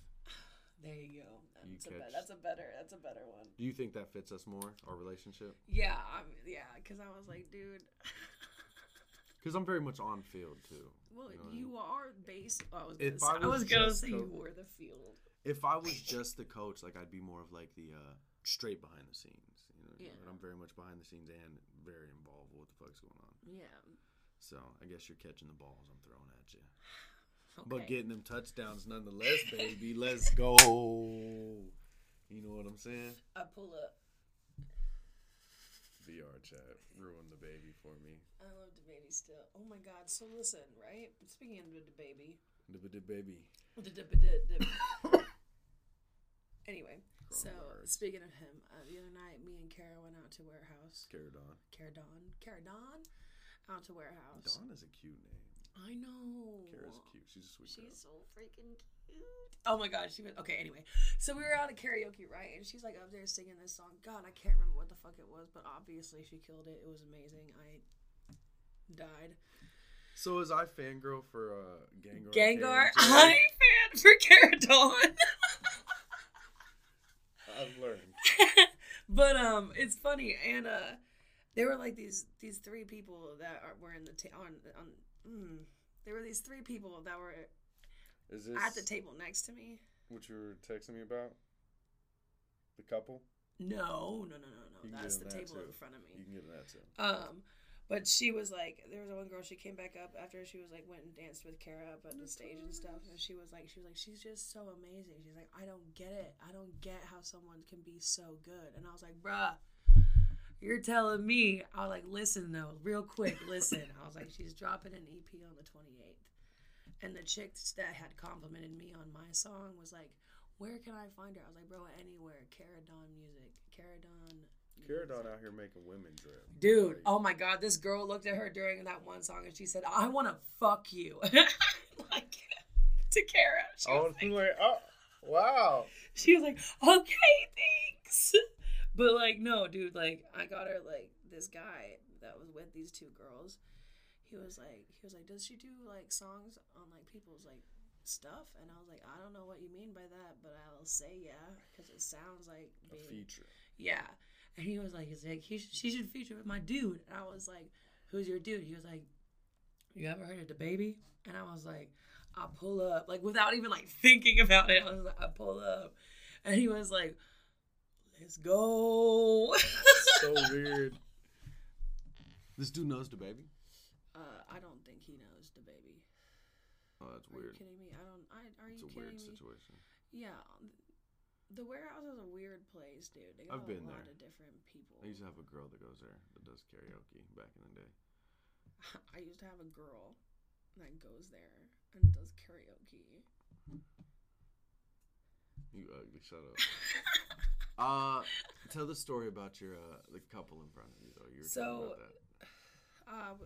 there you go. You That's, a, be- that's a better. That's a better one. Do you think that fits us more, our relationship? Yeah, I'm, yeah. Because I was like, dude. Because I'm very much on field too. Well, You know what I mean? are base. oh, I was gonna If say, I was gonna say you were the field. If I was just the coach, like I'd be more of like the uh, straight behind the scenes. You know, Yeah. but I'm very much behind the scenes and very involved with what the fuck's going on. Yeah. So I guess you're catching the balls I'm throwing at you, Okay. but getting them touchdowns nonetheless, baby. Let's go. You know what I'm saying? I pull up. VR chat ruined DaBaby for me. I love DaBaby still. Oh my god. So listen, right? Speaking of the baby. The DaBaby. Anyway, so Coronavirus. speaking of him, uh, the other night, me and Cara went out to warehouse. Cara Dawn. Cara Dawn, Cara Dawn, out to warehouse. Dawn is a cute name. I know. Cara's cute. She's a sweet girl. She's so freaking cute. Oh my god, she was okay. Anyway, so we were out at karaoke, right? And she's like up there singing this song. God, I can't remember what the fuck it was, but obviously she killed it. It was amazing. I died. So is I fangirl for uh, Gengar? Gengar, I'm fan for Cara Dawn. I've learned. but um, it's funny, and uh, there were like these these three people that are, were in the ta- on on. Mm, there were these three people that were Is this at the table next to me. what you were texting me about? The couple? No, no, no, no, no. You can That's get the in that table too. in front of me. You can get that too. Um, but she was like, there was one girl. She came back up after she was like went and danced with Cara up at the stage and stuff. And she was like, she was like, she's just so amazing. She's like, I don't get it. I don't get how someone can be so good. And I was like, bruh, you're telling me. I was like, listen though, real quick, listen. I was like, she's dropping an EP on the 28th. And the chick that had complimented me on my song was like, where can I find her? I was like, bro, anywhere. Cara Dawn music. Cara Cara Dawn out here making women drip. Dude, Like, oh my god, this girl looked at her during that one song and she said, I want to fuck you. like, to Cara. She, oh, was like, oh, wow. she was like, okay, thanks. But, like, no, dude, like, I got her, like, this guy that was with these two girls. He was like, he was like, does she do, like, songs on, like, people's, like, stuff, and I was like, I don't know what you mean by that, but I'll say yeah because it sounds like A feature. yeah. And he was like, he's like, he should, she should feature with my dude. And I was like, who's your dude? He was like, you ever heard of DaBaby? And I was like, I pull up, like without even like thinking about it. I was like, I pull up, and he was like, let's go. So weird. This dude knows DaBaby. uh, I don't think he knows DaBaby. Oh, that's Are weird. you kidding me? I don't. I are It's you a weird situation. Yeah. The warehouse is a weird place, dude. They got I've a been lot there. of different people. I used to have a girl that goes there that does karaoke back in the day. I used to have a girl that goes there and does karaoke. You ugly, shut up. uh, tell the story about your uh the couple in front of you though. You were talking So- about that. Uh,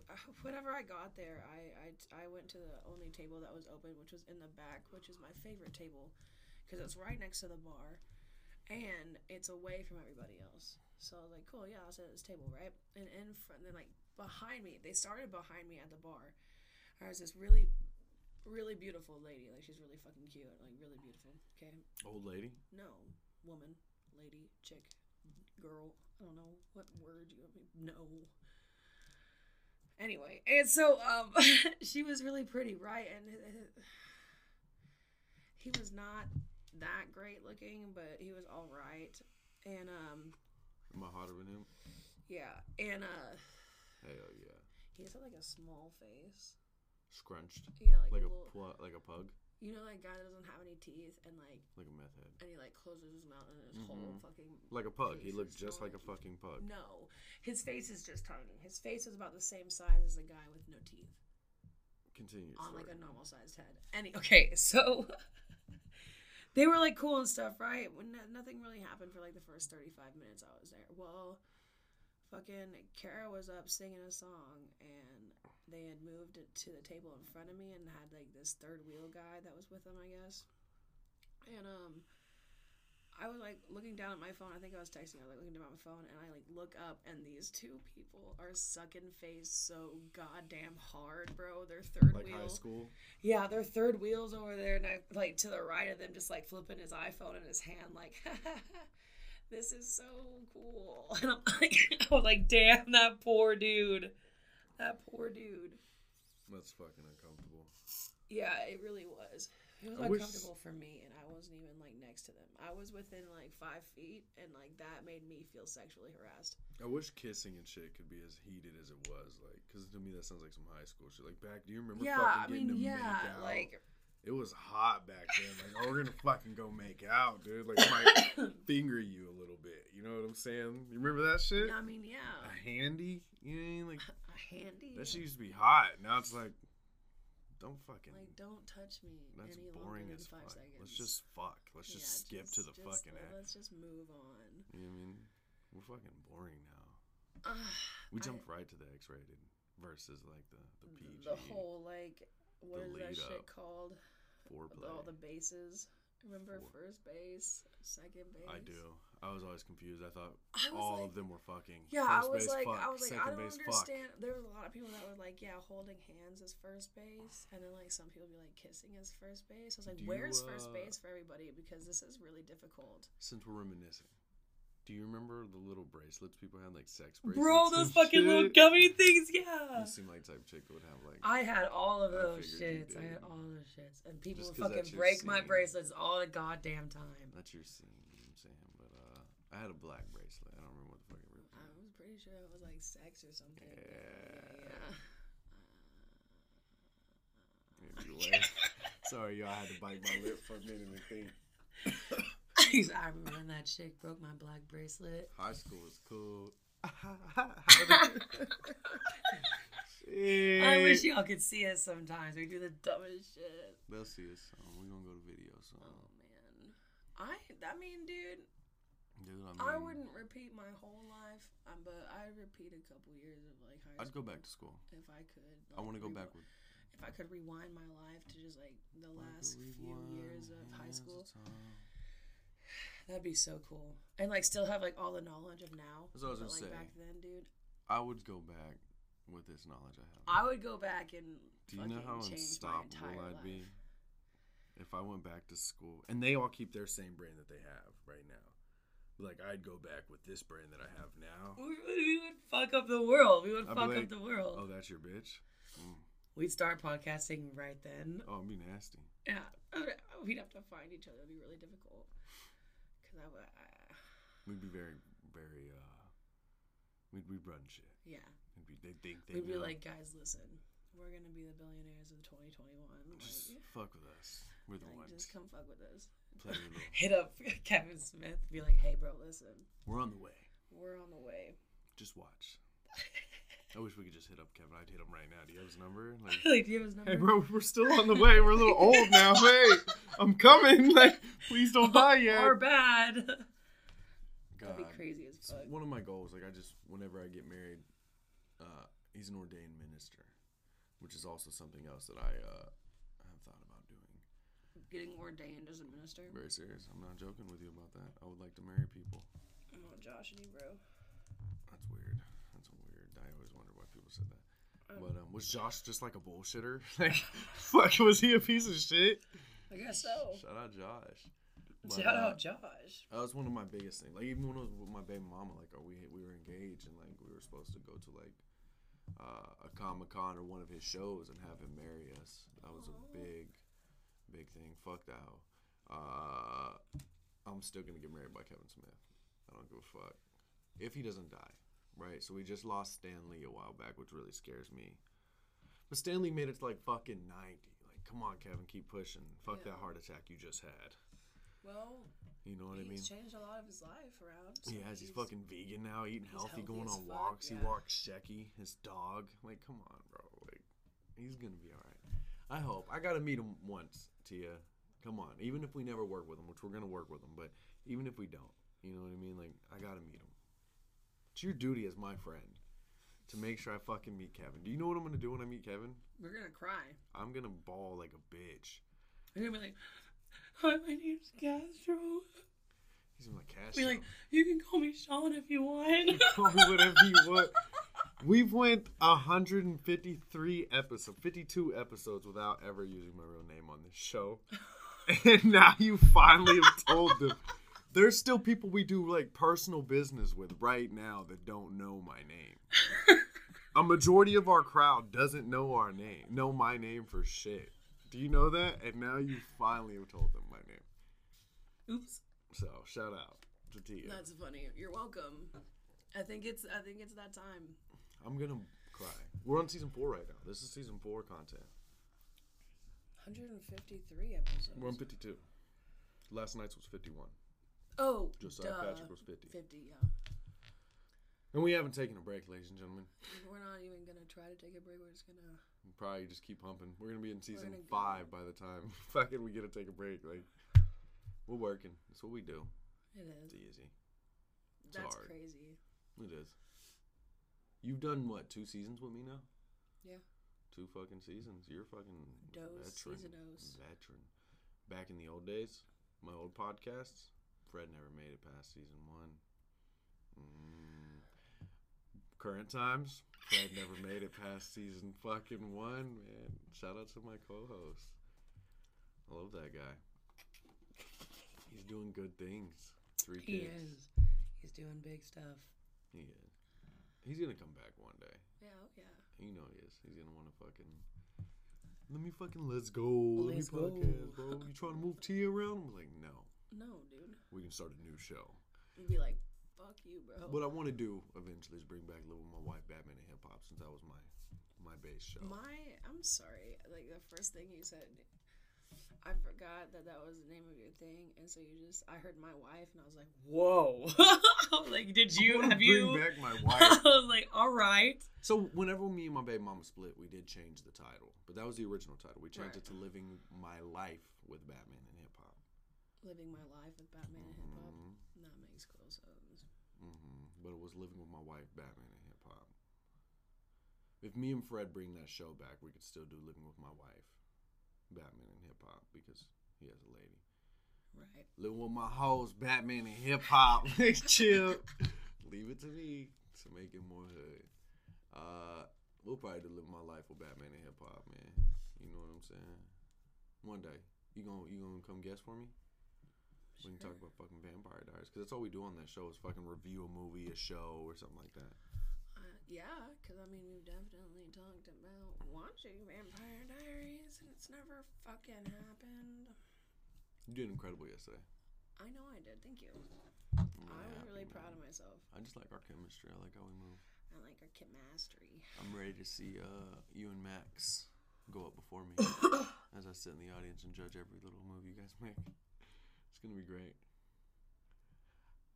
whenever I got there, I, I, I went to the only table that was open, which was in the back, which is my favorite table because it's right next to the bar and it's away from everybody else. So I was like, cool, yeah, I'll sit at this table, right? And in front, then like behind me, they started behind me at the bar. There was this really, really beautiful lady. Like she's really fucking cute, like really beautiful. Okay, Old lady. no, woman, lady, chick, girl. I don't know what word you want me. No. Anyway, and so um, she was really pretty, right? And he was not that great looking, but he was all right. And um, Am I hotter than him? yeah, and uh, Hell yeah. he has like a small face. Scrunched. Yeah, like, Like a a little. pl- like a pug. You know, that guy that doesn't have any teeth, and like, Like a meth head. and he like closes his mouth, and his whole Mhm. fucking Like a pug. He looks just like a fucking pug. No, his face is just tiny. His face is about the same size as a guy with no teeth Continue. on like a normal sized head. Any okay, so they were like cool and stuff, right? When no- nothing really happened for like the first thirty five minutes I was there. Well, fucking Cara was up singing a song, and they had moved it to the table in front of me and had like this third wheel guy that was with them, I guess. And um. I was like looking down at my phone. I think I was texting. I was like looking down at my phone, and I like look up, and these two people are sucking face so goddamn hard, bro. Their third like wheel. high school. Yeah, their third wheels over there, and I, like to the right of them, just like flipping his iPhone in his hand, like, this is so cool. And I'm like, I was like, damn, that poor dude, that poor dude. That's fucking uncomfortable. Yeah, it really was. It was I wish- uncomfortable for me, and I wasn't even like next to them. I was within like five feet, and like that made me feel sexually harassed. I wish kissing and shit could be as heated as it was, like, because to me that sounds like some high school shit. Like back, do you remember? yeah, fucking I getting mean, yeah, like it was hot back then. Like, oh, we're gonna fucking go make out, dude. Like, might finger you a little bit. You know what I'm saying? You remember that shit? I mean, yeah, A handy, you know, what I mean? like a handy. that shit used to be hot. Now it's like, don't fucking. Like, don't touch me that's any boring as fuck. seconds. Let's just fuck. Let's just Yeah, skip to the just, fucking uh, act. Let's just move on. You know what I mean? We're fucking boring now. Ugh, We I- jumped right to the X-rated versus like the the PG. the whole like what is that shit up. called? foreplay. All the bases. Remember Four. first base, second base. I do. I was always confused. I thought I all like- of them were fucking. Yeah, first I was base, like, fuck. I was like, second I don't base, understand. There was a lot of people that were like, yeah, holding hands is first base, and then like some people be like kissing is first base. I was like, Do you, where's first uh, base for everybody because this is really difficult. Since we're reminiscing, do you remember the little bracelets people had, like sex bracelets? Bro, those fucking little gummy things, yeah. You seem like type chick that would have like. I had all of those you shits. I had all those shits. And people would fucking break my bracelets all the goddamn time. That's your scene. You know what I'm saying, but uh, I had a black bracelet. I don't remember what the fuck it was. I was pretty sure it was like sex or something. Yeah. yeah. Anyway, sorry, y'all. I had to bite my lip for a minute and think. I remember when that chick broke my black bracelet. High school was cool. I wish y'all could see us sometimes. We do the dumbest shit. They'll see us. Um, we're gonna go to video soon. Oh man, I I mean, dude, Dude, I, mean, I wouldn't repeat my whole life, um, but I'd repeat a couple years of like high school. I'd go back to school. if I could. I want to go back If I could rewind my life to just like the last few years of high school. That'd be so cool. And like still have like all the knowledge of now. That's what I was but, gonna like say. back then, dude, I would go back with this knowledge I have. I would go back and Do you know fucking how change my unstoppable I'd life. be? if I went back to school, and they all keep their same brand that they have right now. Like I'd go back with this brand that I have now. We, we would fuck up the world. We would I'd be fuck like, up the world. Oh, that's your bitch. Mm. We'd start podcasting right then. Oh, it'd be nasty. Yeah, we'd have to find each other. It'd be really difficult. Cause I would, I, We'd be very, very. uh We'd we'd run shit. yeah. We'd be, they think they We'd be know. like, guys, listen, we're gonna be the billionaires of 2021. just Like, fuck with us. We're the like, ones. just come fuck with us. Play a little. Hit up Kevin Smith. Be like, hey, bro, listen, We're on the way. we're on the way. Just watch. I wish we could just hit up Kevin. I'd hit him right now. Do you have his number? Like, like, do you have his number? hey, bro, we're still on the way. We're a little old now. Hey, I'm coming. Like, please don't die yet. Or bad. God. That'd be crazy as It's one of my goals. Like, I just, whenever I get married, uh, he's an ordained minister, which is also something else that I uh, have thought about doing. Getting ordained as a minister. Very serious. I'm not joking with you about that. I would like to marry people. I'm on Josh and you, bro. That's weird. I always wonder why people said that. But um, was Josh just like a bullshitter? Like, fuck, was he a piece of shit? I guess so. Shout out Josh. But, Shout uh, out Josh. That was one of my biggest things. Like even when I was with my baby mama, like uh, we we were engaged and like we were supposed to go to like uh, a comic con or one of his shows and have him marry us. That was a big, big thing. Fuck that. hoe. Uh, I'm still gonna get married by Kevin Smith. I don't give a fuck if he doesn't die. Right. So we just lost Stan Lee a while back, which really scares me. But Stan Lee made it to like fucking 90. Like, come on, Kevin, keep pushing. Fuck that heart attack you just had. Well, You know what I mean? he's changed a lot of his life around. so He has. He's fucking vegan now, eating healthy, healthy going on fuck, walks. He walks Shecky, his dog. Like, come on, bro. Like, he's gonna be all right. I hope. I gotta meet him once, Tia. Come on. Even if we never work with him, which we're gonna work with him, but even if we don't, you know what I mean? Like, I gotta meet him. It's your duty as my friend to make sure I fucking meet Kevin. Do you know what I'm gonna do when I meet Kevin? We're gonna cry. I'm gonna bawl like a bitch. I'm gonna be like, "Hi, my name's Castro." He's gonna be like, Cash. Be like, "You can call me Sean if you want." call me whatever you want. We've went 153 episodes, 52 episodes without ever using my real name on this show. And now you finally have told them. There's still people we do like personal business with right now that don't know my name. A majority of our crowd doesn't know our name, know my name for shit. Do you know that? And now you finally have told them my name. Oops. So shout out to Tia. That's funny. You're welcome. I think it's I think it's that time. I'm gonna cry. We're on season four right now. This is season four content. 153 episodes. We're on 52. Last night's was 51. Oh, Josiah duh. Patrick was 50. 50, yeah. And we haven't taken a break, ladies and gentlemen. We're not even gonna try to take a break. We're just gonna. We'll probably just keep pumping. We're gonna be in season five by the time fucking we get to take a break. Like we're working. That's what we do. It is. It's easy. That's hard. crazy. It is. You've done what? Two seasons with me now? Yeah. Two fucking seasons. You're fucking Dos veteran. seasonos. Veteran. Back in the old days, my old podcasts, Fred never made it past season one. Mm. Current times, Fred never made it past season fucking one, man. Shout out to my co-host. I love that guy. He's doing good things. Three He kids. is. He's doing big stuff. He is. He's gonna come back one day. Yeah, oh, yeah. You know he is. He's gonna want to fucking. Let me fucking let's go. Let Let's me go. podcast, bro. You trying to move T around? I'm like, no. No, dude. We can start a new show. We'd be like, fuck you, bro. What I want to do eventually is bring back Live with My Wife, Batman and Hip Hop, since that was my my base show. My, I'm sorry. Like the first thing you said, I forgot that that was the name of your thing, and so you just, I heard my wife, and I was like, whoa. I was like, did you have bring you? back my wife. I was like, all right. so whenever me and my baby mama split, we did change the title, but that was the original title. We changed Right. it to Living My Life with Batman and Hip Hop. Living my life with Batman and hip hop. Mhm. That makes cool sense. hmm But it was living with my wife, Batman and hip hop. If me and Fred bring that show back, we could still do living with my wife, Batman and hip hop, because he has a lady. Right. Living with my hoes, Batman and hip hop. Chill. Leave it to me to make it more hood. Uh, we'll probably do live my life with Batman and hip hop, man. You know what I'm saying? One day. You gonna you gonna come guess for me? We can talk about fucking Vampire Diaries because that's all we do on that show is fucking review a movie, a show, or something like that. Uh, yeah, because I mean, we've definitely talked about watching Vampire Diaries, and it's never fucking happened. You did incredible yesterday. I know I did. Thank you. I'm I was happy, really man. proud of myself. I just like our chemistry. I like how we move. I like our kid mastery. I'm ready to see uh, you and Max go up before me as I sit in the audience and judge every little move you guys make. It's gonna be great.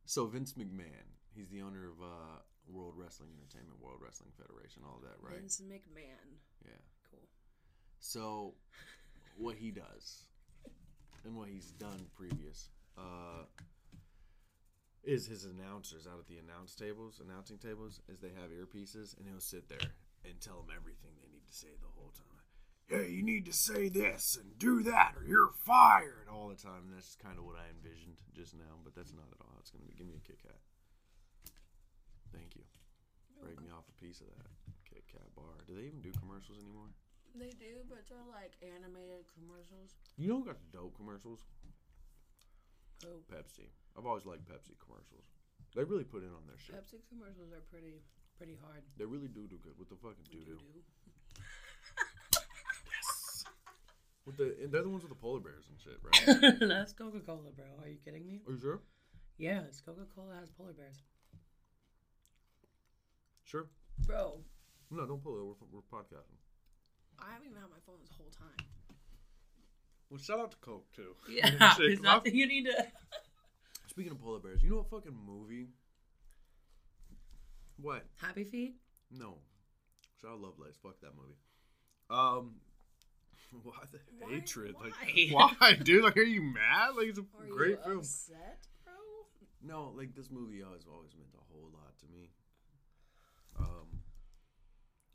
So Vince McMahon, he's the owner of uh, World Wrestling Entertainment, World Wrestling Federation, all that, right? Vince McMahon. Yeah. Cool. So, what he does and what he's done previous uh, is his announcers out at the announce tables, announcing tables, is they have earpieces, and he'll sit there and tell them everything they need to say the whole time. Yeah, you need to say this and do that, or you're fired all the time. And that's kind of what I envisioned just now, but that's not at all. It's gonna be give me a Kit Kat. Thank you. Break me off a piece of that Kit Kat bar. Do they even do commercials anymore? They do, but they're like animated commercials. You know who got the dope commercials? Oh, Pepsi. I've always liked Pepsi commercials. They really put in on their shit. Pepsi commercials are pretty, pretty hard. They really do do good with the fucking doo doo. With the and they're the ones with the polar bears and shit, right? That's Coca Cola, bro. Are you kidding me? Are you sure? Yeah, it's Coca Cola has polar bears. Sure. Bro, No, don't pull it. We're, we're podcasting. I haven't even had my phone this whole time. Well, shout out to Coke too. Yeah, Shit, there's 'cause I- nothing you need to. Speaking of polar bears, you know what fucking movie? What? Happy Feet? No. Shout out Lovelace. Fuck that movie. Um. Why the Why- hatred? why? Like, why, dude? Like, are you mad? Like, it's a Are great you film. upset, bro? No, like this movie always always meant a whole lot to me. Um,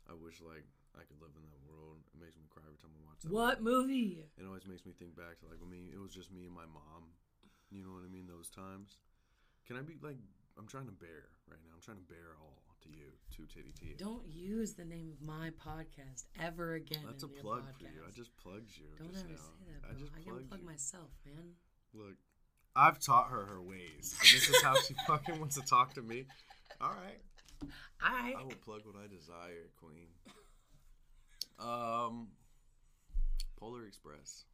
I wish like I could live in that world. It makes me cry every time I watch that. What movie. movie? It always makes me think back to like when me. It was just me and my mom. You know what I mean? Those times. Can I be like? I'm trying to bear right now. I'm trying to bear all to you, to Titty T. Don't use the name of my podcast ever again. That's a plug podcast. for you. I just plugged you. Don't ever now. say that, bro. I just I, can plug you. myself, man. Look, I've taught her her ways. And this is how she fucking wants to talk to me. All right. I I will plug what I desire, Queen. Um, Polar Express.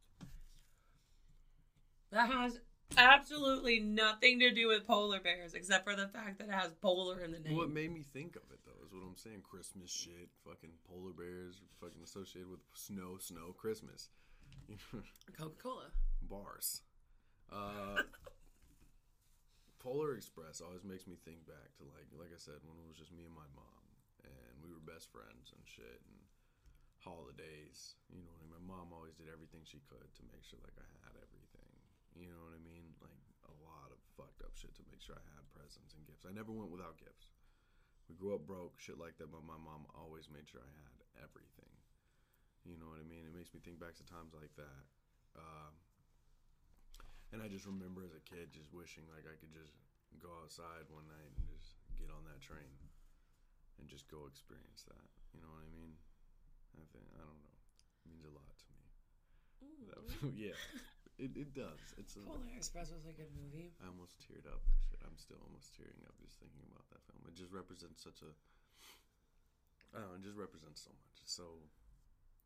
that has absolutely nothing to do with polar bears except for the fact that it has polar in the name. What made me think of it though is what I'm saying. Christmas shit, fucking polar bears, fucking associated with snow, snow, Christmas. Coca Cola. bars. Uh, Polar Express always makes me think back to like, like I said, when it was just me and my mom, and we were best friends and shit, and holidays. You know what I mean? My mom always did everything she could to make sure like I had everything. You know what I mean? Like a lot of fucked up shit to make sure I had presents and gifts. I never went without gifts. We grew up broke, shit like that, but my mom always made sure I had everything. You know what I mean? It makes me think back to times like that. Um, and I just remember as a kid just wishing like I could just go outside one night and just get on that train and just go experience that. You know what I mean? I think I don't know. It means a lot to me. That, yeah, it, it does. It's a, Polar Express was a good movie. I almost teared up shit. I'm still almost tearing up just thinking about that film. It just represents such a. I don't know. It just represents so much. It's so,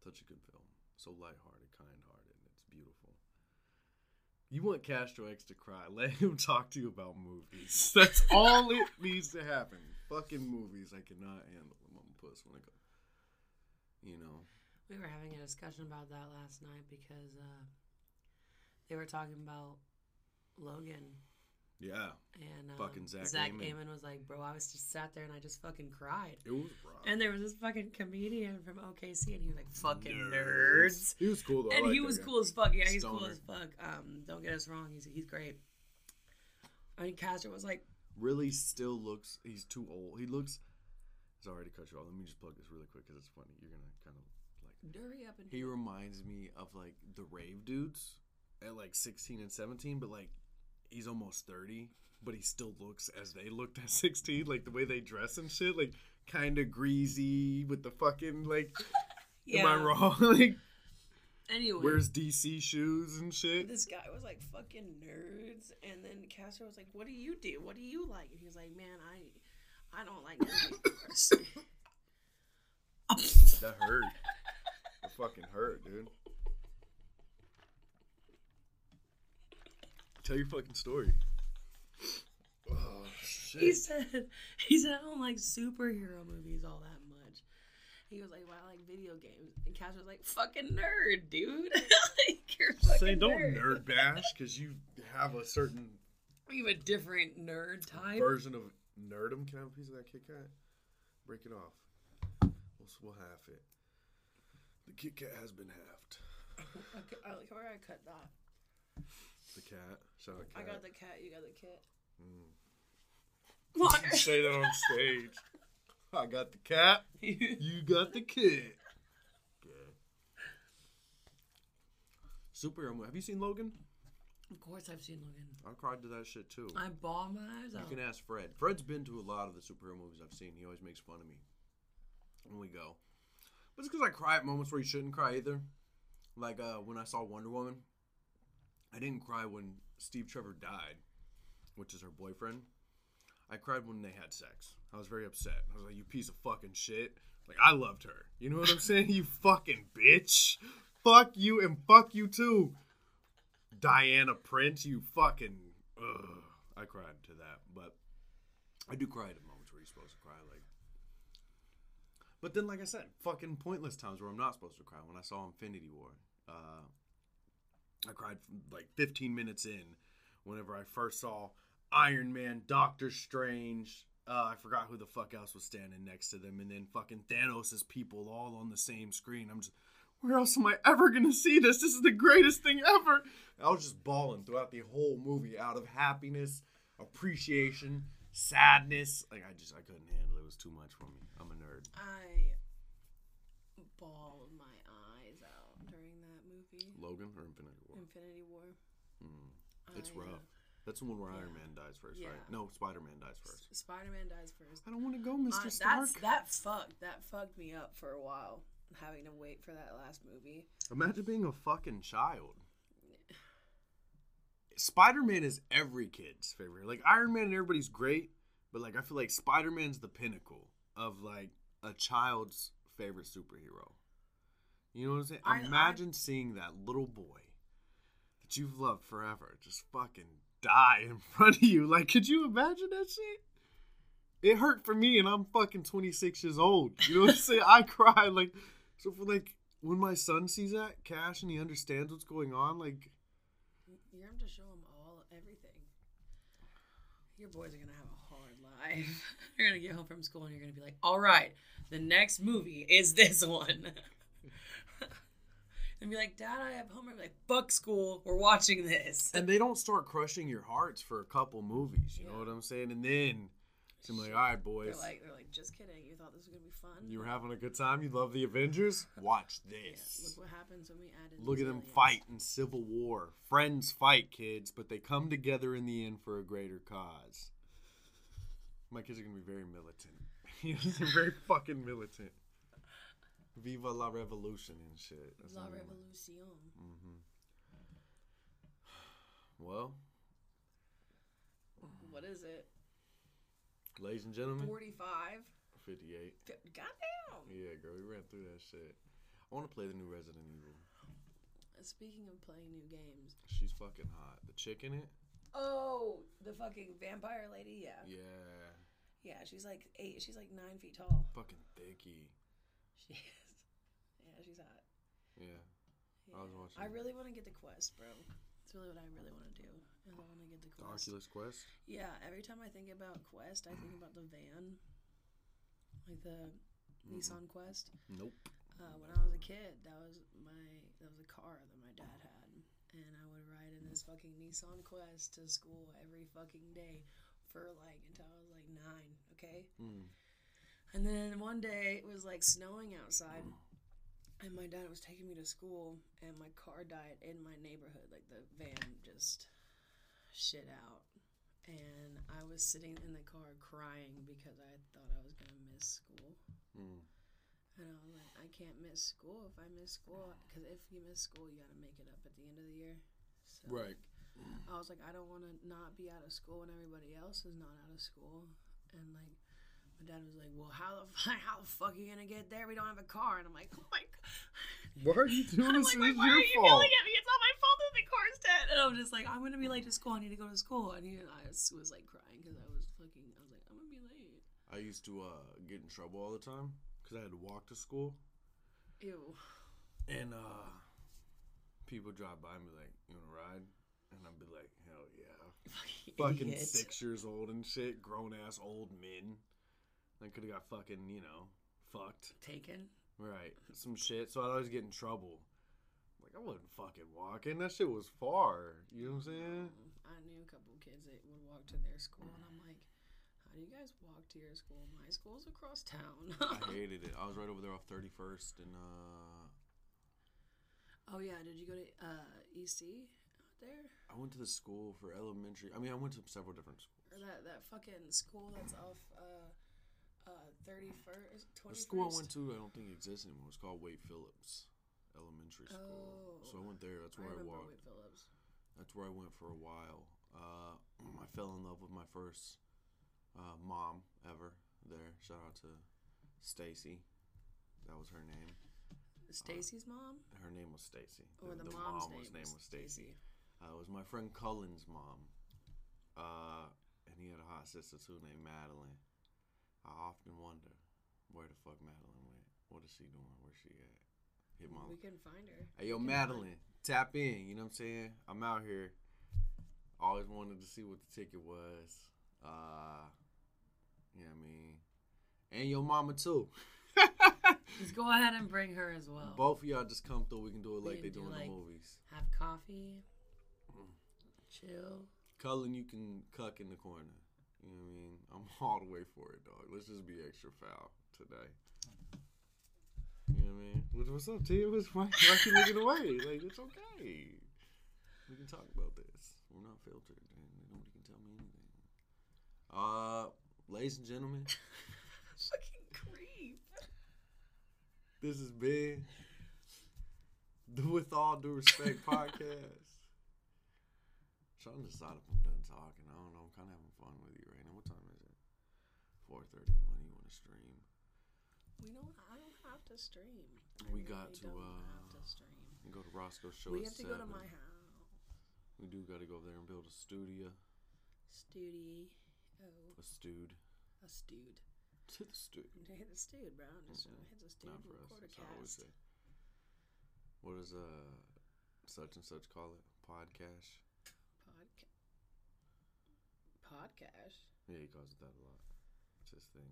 such a good film. So lighthearted, kind-hearted. It's beautiful. You want Castro X to cry. Let him talk to you about movies. That's all it needs to happen. Fucking movies, I cannot handle them. I'm a puss when I go. You know. We were having a discussion about that last night because uh, they were talking about Logan Yeah. and um, Fucking Zach Amon. Amon was like, "Bro, I was just sat there and I just fucking cried." It was rough. And there was this fucking comedian from OKC, and he was like, "Fucking nerds." He was cool though. And like he was guy. cool as fuck. Yeah, he's cool as fuck. Um, don't get us wrong, he's he's great. I mean, Castro was like, Really, still looks. He's too old. He looks. Sorry to cut you off. Let me just plug this really quick because it's funny. You're gonna kind of like. "Hurry up and." He reminds me of like the rave dudes at like 16 and 17, but like he's almost 30, but he still looks as they looked at 16, like the way they dress and shit, like kind of greasy with the fucking like. Am I wrong? like Anyway, Wears DC shoes and shit. this guy was like fucking nerds, and then Castro was like, "What do you do? What do you like?" And he was like, "Man, I, I don't like. That hurt. That fucking hurt, dude. Tell your fucking story. Oh shit. he said, "He said I don't like superhero movies all that much." He was like, "Well, I like video games," and Cash was like, "Fucking nerd, dude! like you're fucking Saying don't nerd. nerd bash because you have a certain You have a different nerd type." version of nerdum. Can I have a piece of that Kit Kat? Break it off. We'll, we'll half it. The Kit Kat has been halved. Okay, I like where I cut that. The cat. Shout out I got the cat. You got the kit. Mm. Say that on stage. I got the cat. You got the kid. Good. Superhero movie. Have you seen Logan? Of course, I've seen Logan. I cried to that shit too. I bawled my eyes out. You can ask Fred. Fred's been to a lot of the superhero movies I've seen. He always makes fun of me when we go. But it's because I cry at moments where you shouldn't cry either. Like uh, when I saw Wonder Woman, I didn't cry when Steve Trevor died, which is her boyfriend. I cried when they had sex. I was very upset. I was like, "You piece of fucking shit!" Like I loved her. You know what I'm saying? You fucking bitch. Fuck you and fuck you too. Diana Prince, you fucking. Ugh. I cried to that, but I do cry at moments where you're supposed to cry. Like, but then, like I said, fucking pointless times where I'm not supposed to cry. When I saw Infinity War, uh, I cried like 15 minutes in. Whenever I first saw Iron Man, Doctor Strange, uh, I forgot who the fuck else was standing next to them, and then fucking Thanos' people all on the same screen. I'm just, where else am I ever gonna see this? This is the greatest thing ever. I was just bawling throughout the whole movie out of happiness, appreciation, sadness. Like I just I couldn't handle it. It was too much for me. I'm a nerd. I bawled my eyes out during that movie, Logan or Infinity War? Infinity War. It's I, rough. That's the one where Iron. Man dies first, Yeah. right? No, Spider Man dies first. Spider-Man dies first. I don't want to go, Mr. Uh, Stark. that's that fucked that fucked me up for a while, having to wait for that last movie. Imagine being a fucking child. Spider Man is every kid's favorite. Like Iron Man and everybody's great, but like I feel like Spider Man's the pinnacle of like a child's favorite superhero. You know what I'm saying? I- I- Imagine seeing that little boy that you've loved forever just fucking die in front of you. Like, could you imagine that shit? It hurt for me, and I'm fucking 26 years old. You know what I'm saying? I cry like so for like when my son sees that cash and he understands what's going on. Like, You're gonna have to show him all everything. Your boys are gonna have a hard life. you're gonna get home from school and you're gonna be like, "All right, the next movie is this one." And be like, "Dad, I have homework." Like, "Fuck school, we're watching this." and they don't start crushing your hearts for a couple movies. You know what I'm saying? And then I'm like, all right, boys. They're like, "They're like, just kidding. You thought this was gonna be fun." you were having a good time. You love the Avengers. Watch Yeah, this. look what happens when we added. Look at them aliens. fight in Civil War. Friends fight, kids, but they come together in the end for a greater cause. My kids are gonna be very militant. They're very fucking militant. Viva la revolution and shit. That's La what I mean. Revolution. Mm-hmm. Well, What is it? ladies and gentlemen, 45. 58. Goddamn. Yeah, girl, we ran through that shit. I want to play the new Resident Evil. Uh, speaking of playing new games. She's fucking hot. The chick in it? Oh, the fucking vampire lady. Yeah. Yeah. Yeah, she's like eight. She's like nine feet tall. Fucking thicky. She is. Yeah, she's hot. Yeah. Yeah. I was watching I really want to get the quest, bro. It's really what I really want to do. Is I want to get the the quest. Oculus Quest. Yeah. Every time I think about quest, I think about the van, like the Nissan Quest. Nope. Uh, when I was a kid, that was my that was a car that my dad had, and I would ride in this fucking Nissan Quest to school every fucking day for like until I was like nine. Okay. Mm. And then one day it was like snowing outside, and my dad was taking me to school, and my car died in my neighborhood. Like the van just shit out, and I was sitting in the car crying because I thought I was gonna miss school. Mm. And I was like, I can't miss school if I miss school because if you miss school, you got to make it up at the end of the year. So, Right. like, I was like, I don't want to not be out of school when everybody else is not out of school. And like, my dad was like, Well, how the f- how the fuck are you gonna get there? We don't have a car. And I'm like, Oh my god. Why are you doing I'm this? like, It's why your are you fault. yelling at me? It's not my fault that the car's dead. And I'm just like, I'm gonna be late to school. I need to go to school. And he, I was, was like crying because I was fucking. I was like, I'm gonna be late. I used to uh, get in trouble all the time because I had to walk to school, Ew. and uh, people drive by and be like, "You want to ride?" And I'd be like, "Hell yeah!" Fucking Idiot. six years old and shit, grown ass old men. I could have got fucking, you know, fucked. Taken. Right. Some shit. So I'd always get in trouble. Like, I wasn't fucking walking. That shit was far. You know what I'm saying? I knew a couple kids that would walk to their school, and I'm like, how do you guys walk to your school? My school's across town. I hated it. I was right over there off 31st and, uh, oh yeah, did you go to uh, EC out there? I went to the school for elementary. I mean, I went to several different schools. Or that that fucking school that's off uh uh thirty first The school I went to, I don't think exists anymore. It's called Wade Phillips Elementary School. So I Oh. went there. That's where I, remember walked. Wade Phillips. That's where I went for a while. Uh, I fell in love with my first uh, mom ever there. Shout out to Stacy. That was her name. Stacy's mom? Her name was Stacy. Or the, mom's mom's name, name was Stacy. Uh, it was my friend Cullen's mom. Uh, and he had a hot sister too named Madeline. I often wonder where the fuck Madeline went. What is she doing? Where's she at? Hit my We couldn't find her. Hey, yo, Madeline, tap in. You know what I'm saying? I'm out here. Always wanted to see what the ticket was. Uh, you know what I mean? And your mama, too. Just go ahead and bring her as well. Both of y'all just come through. We can do it like they do do, in like- the movies. Have coffee. Chill. Cullen, you can cuck in the corner. You know what I mean? I'm all the way for it, dog. Let's just be extra foul today. You know what I mean? What- What's up, Tia? What's why, why you looking away? Like it's okay. We can talk about this. We're not filtered, and nobody can tell me anything. Uh, ladies and gentlemen, Fucking creep. this is been the With All Due Respect podcast. Trying to decide if I'm done talking. I don't know. I'm kind of having fun with you right now. What time is it? 4:31. You want to stream? We don't. I don't have to stream. I We got to, don't uh, have to stream. You go to Roscoe's show. We have to go to my house. We do got to go over there and build a studio. Studio. A stewed. a stewed. To the stew. Hit the stewed, bro. Just Mm-mm. hit the stewed. Not for us. That's I always say. What does uh such and such call it? Podcast. Podca- podcast. Yeah, he calls it that a lot. It's his thing.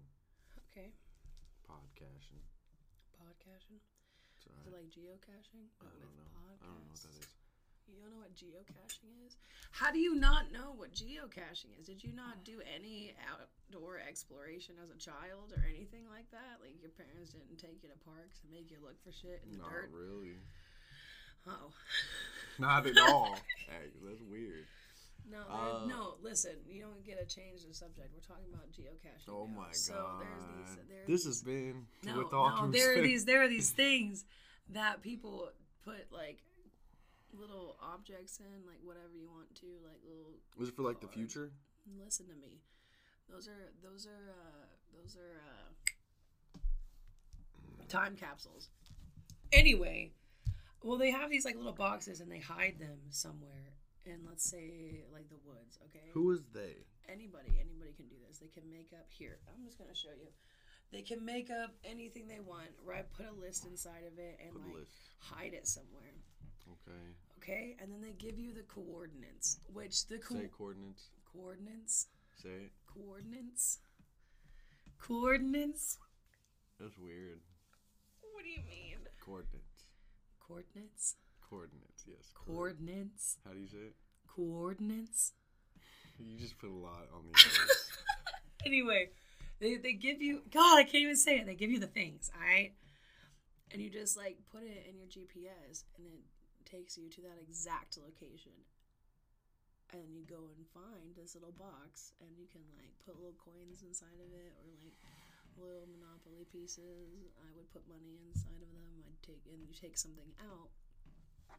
Okay. Podcasting. Podcasting. It's Is it like geocaching? I don't know. I don't know what that podcasts? is. You don't know what geocaching is? How do you not know what geocaching is? Did you not do any outdoor exploration as a child or anything like that? Like your parents didn't take you to parks and make you look for shit in the Not dirt? really. Oh. Not at all. hey, that's weird. No, Uh, no. Listen, you don't get to change the subject. We're talking about geocaching. Oh now. my so god. There's these, there's this has been no, with all no. There are these. There are these things that people put like little objects in, like whatever you want to, like little. Was it for like the future? Listen to me. Those are those are uh, those are uh, time capsules. Anyway, well, they have these like little boxes and they hide them somewhere in, let's say, like the woods. Okay. Who is they? Anybody, anybody can do this. They can make up here. I'm just gonna show you. They can make up anything they want. Right. Put a list inside of it and Put like list. hide it somewhere. Okay. Okay. And then they give you the coordinates, which the co- Say coordinates. coordinates Say it. coordinates coordinates That's weird. what do you mean Coordinates. coordinates Coordinates. Yes. coordinates How do you say it? coordinates You just put a lot on the O's. anyway they, they give you god i can't even say it they give you the things all right and you just like put it in your gps and it takes you to that exact location and you go and find this little box and you can like put little coins inside of it or like little Monopoly pieces. I would put money inside of them. I'd take and you take something out,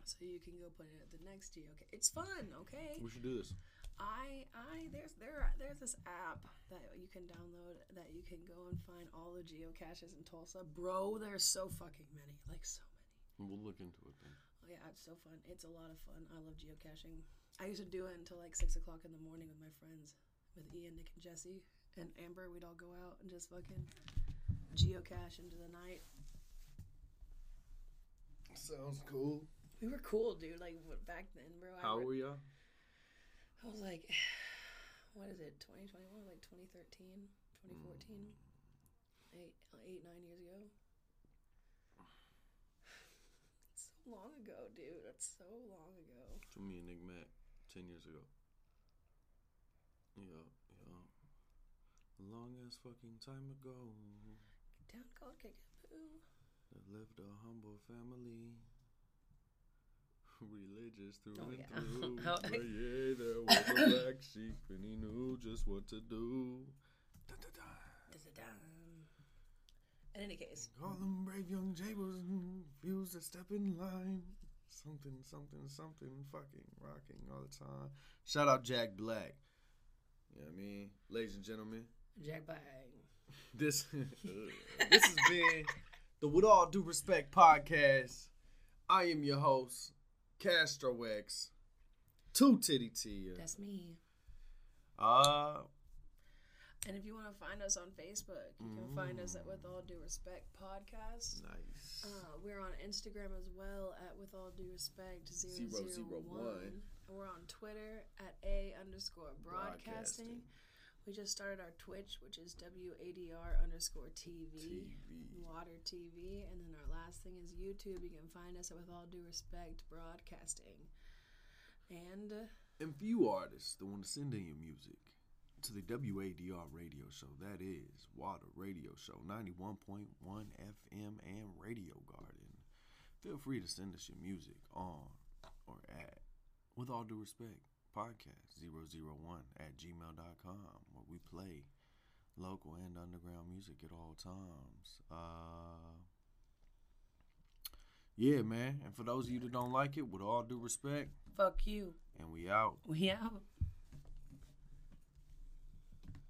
so you can go put it at the next geocache. It's fun, okay? We should do this. I I there's there there's this app that you can download that you can go and find all the geocaches in Tulsa. Bro, there's so fucking many, like so many. We'll look into it then. Oh, yeah, it's so fun. It's a lot of fun. I love geocaching. I used to do it until like six o'clock in the morning with my friends, with Ian, Nick, and Jesse, and Amber. We'd all go out and just fucking geocache into the night. Sounds cool. We were cool, dude. Like back then, bro. How re- were y'all? I was like, what is it? 2021, like 2013, 2014, mm. eight, eight, nine years ago. It's so long ago, dude. That's so long ago. To me and Nick met ten years ago. Yeah, yeah. Long as fucking time ago. Down called Kickapoo. That lived a humble family. Religious through Oh, and yeah. through. But yeah, there was a black sheep and he knew just what to do. Da-da-da. Da-da-dum. In any case, All them brave young jables refuse to step in line. Something, something, something, fucking rocking all the time. Shout out Jack Black. You know what I mean? Ladies and gentlemen, Jack Black. this This has been the With All Due Respect podcast. I am your host, Castro X. Two Titty Tia. That's me. Uh, And if you want to find us on Facebook, you can find us at With All Due Respect Podcast. nice. Uh, we're on Instagram as well at With All Due Respect Zero, 001. zero, one. And we're on Twitter at A underscore broadcasting. Broadcasting. We just started our Twitch, which is WADR underscore TV, TV. Water TV. And then our last thing is YouTube. You can find us at With All Due Respect Broadcasting. And uh, And you artists that want to send in your music to the WADR radio show, that is Water Radio Show 91.1 FM and Radio Garden, feel free to send us your music on or at, with all due respect, podcast 001 at gmail.com, we play local and underground music at all times. Uh, yeah, man. And for those of you that don't like it, with all due respect, fuck you. and we out. We out.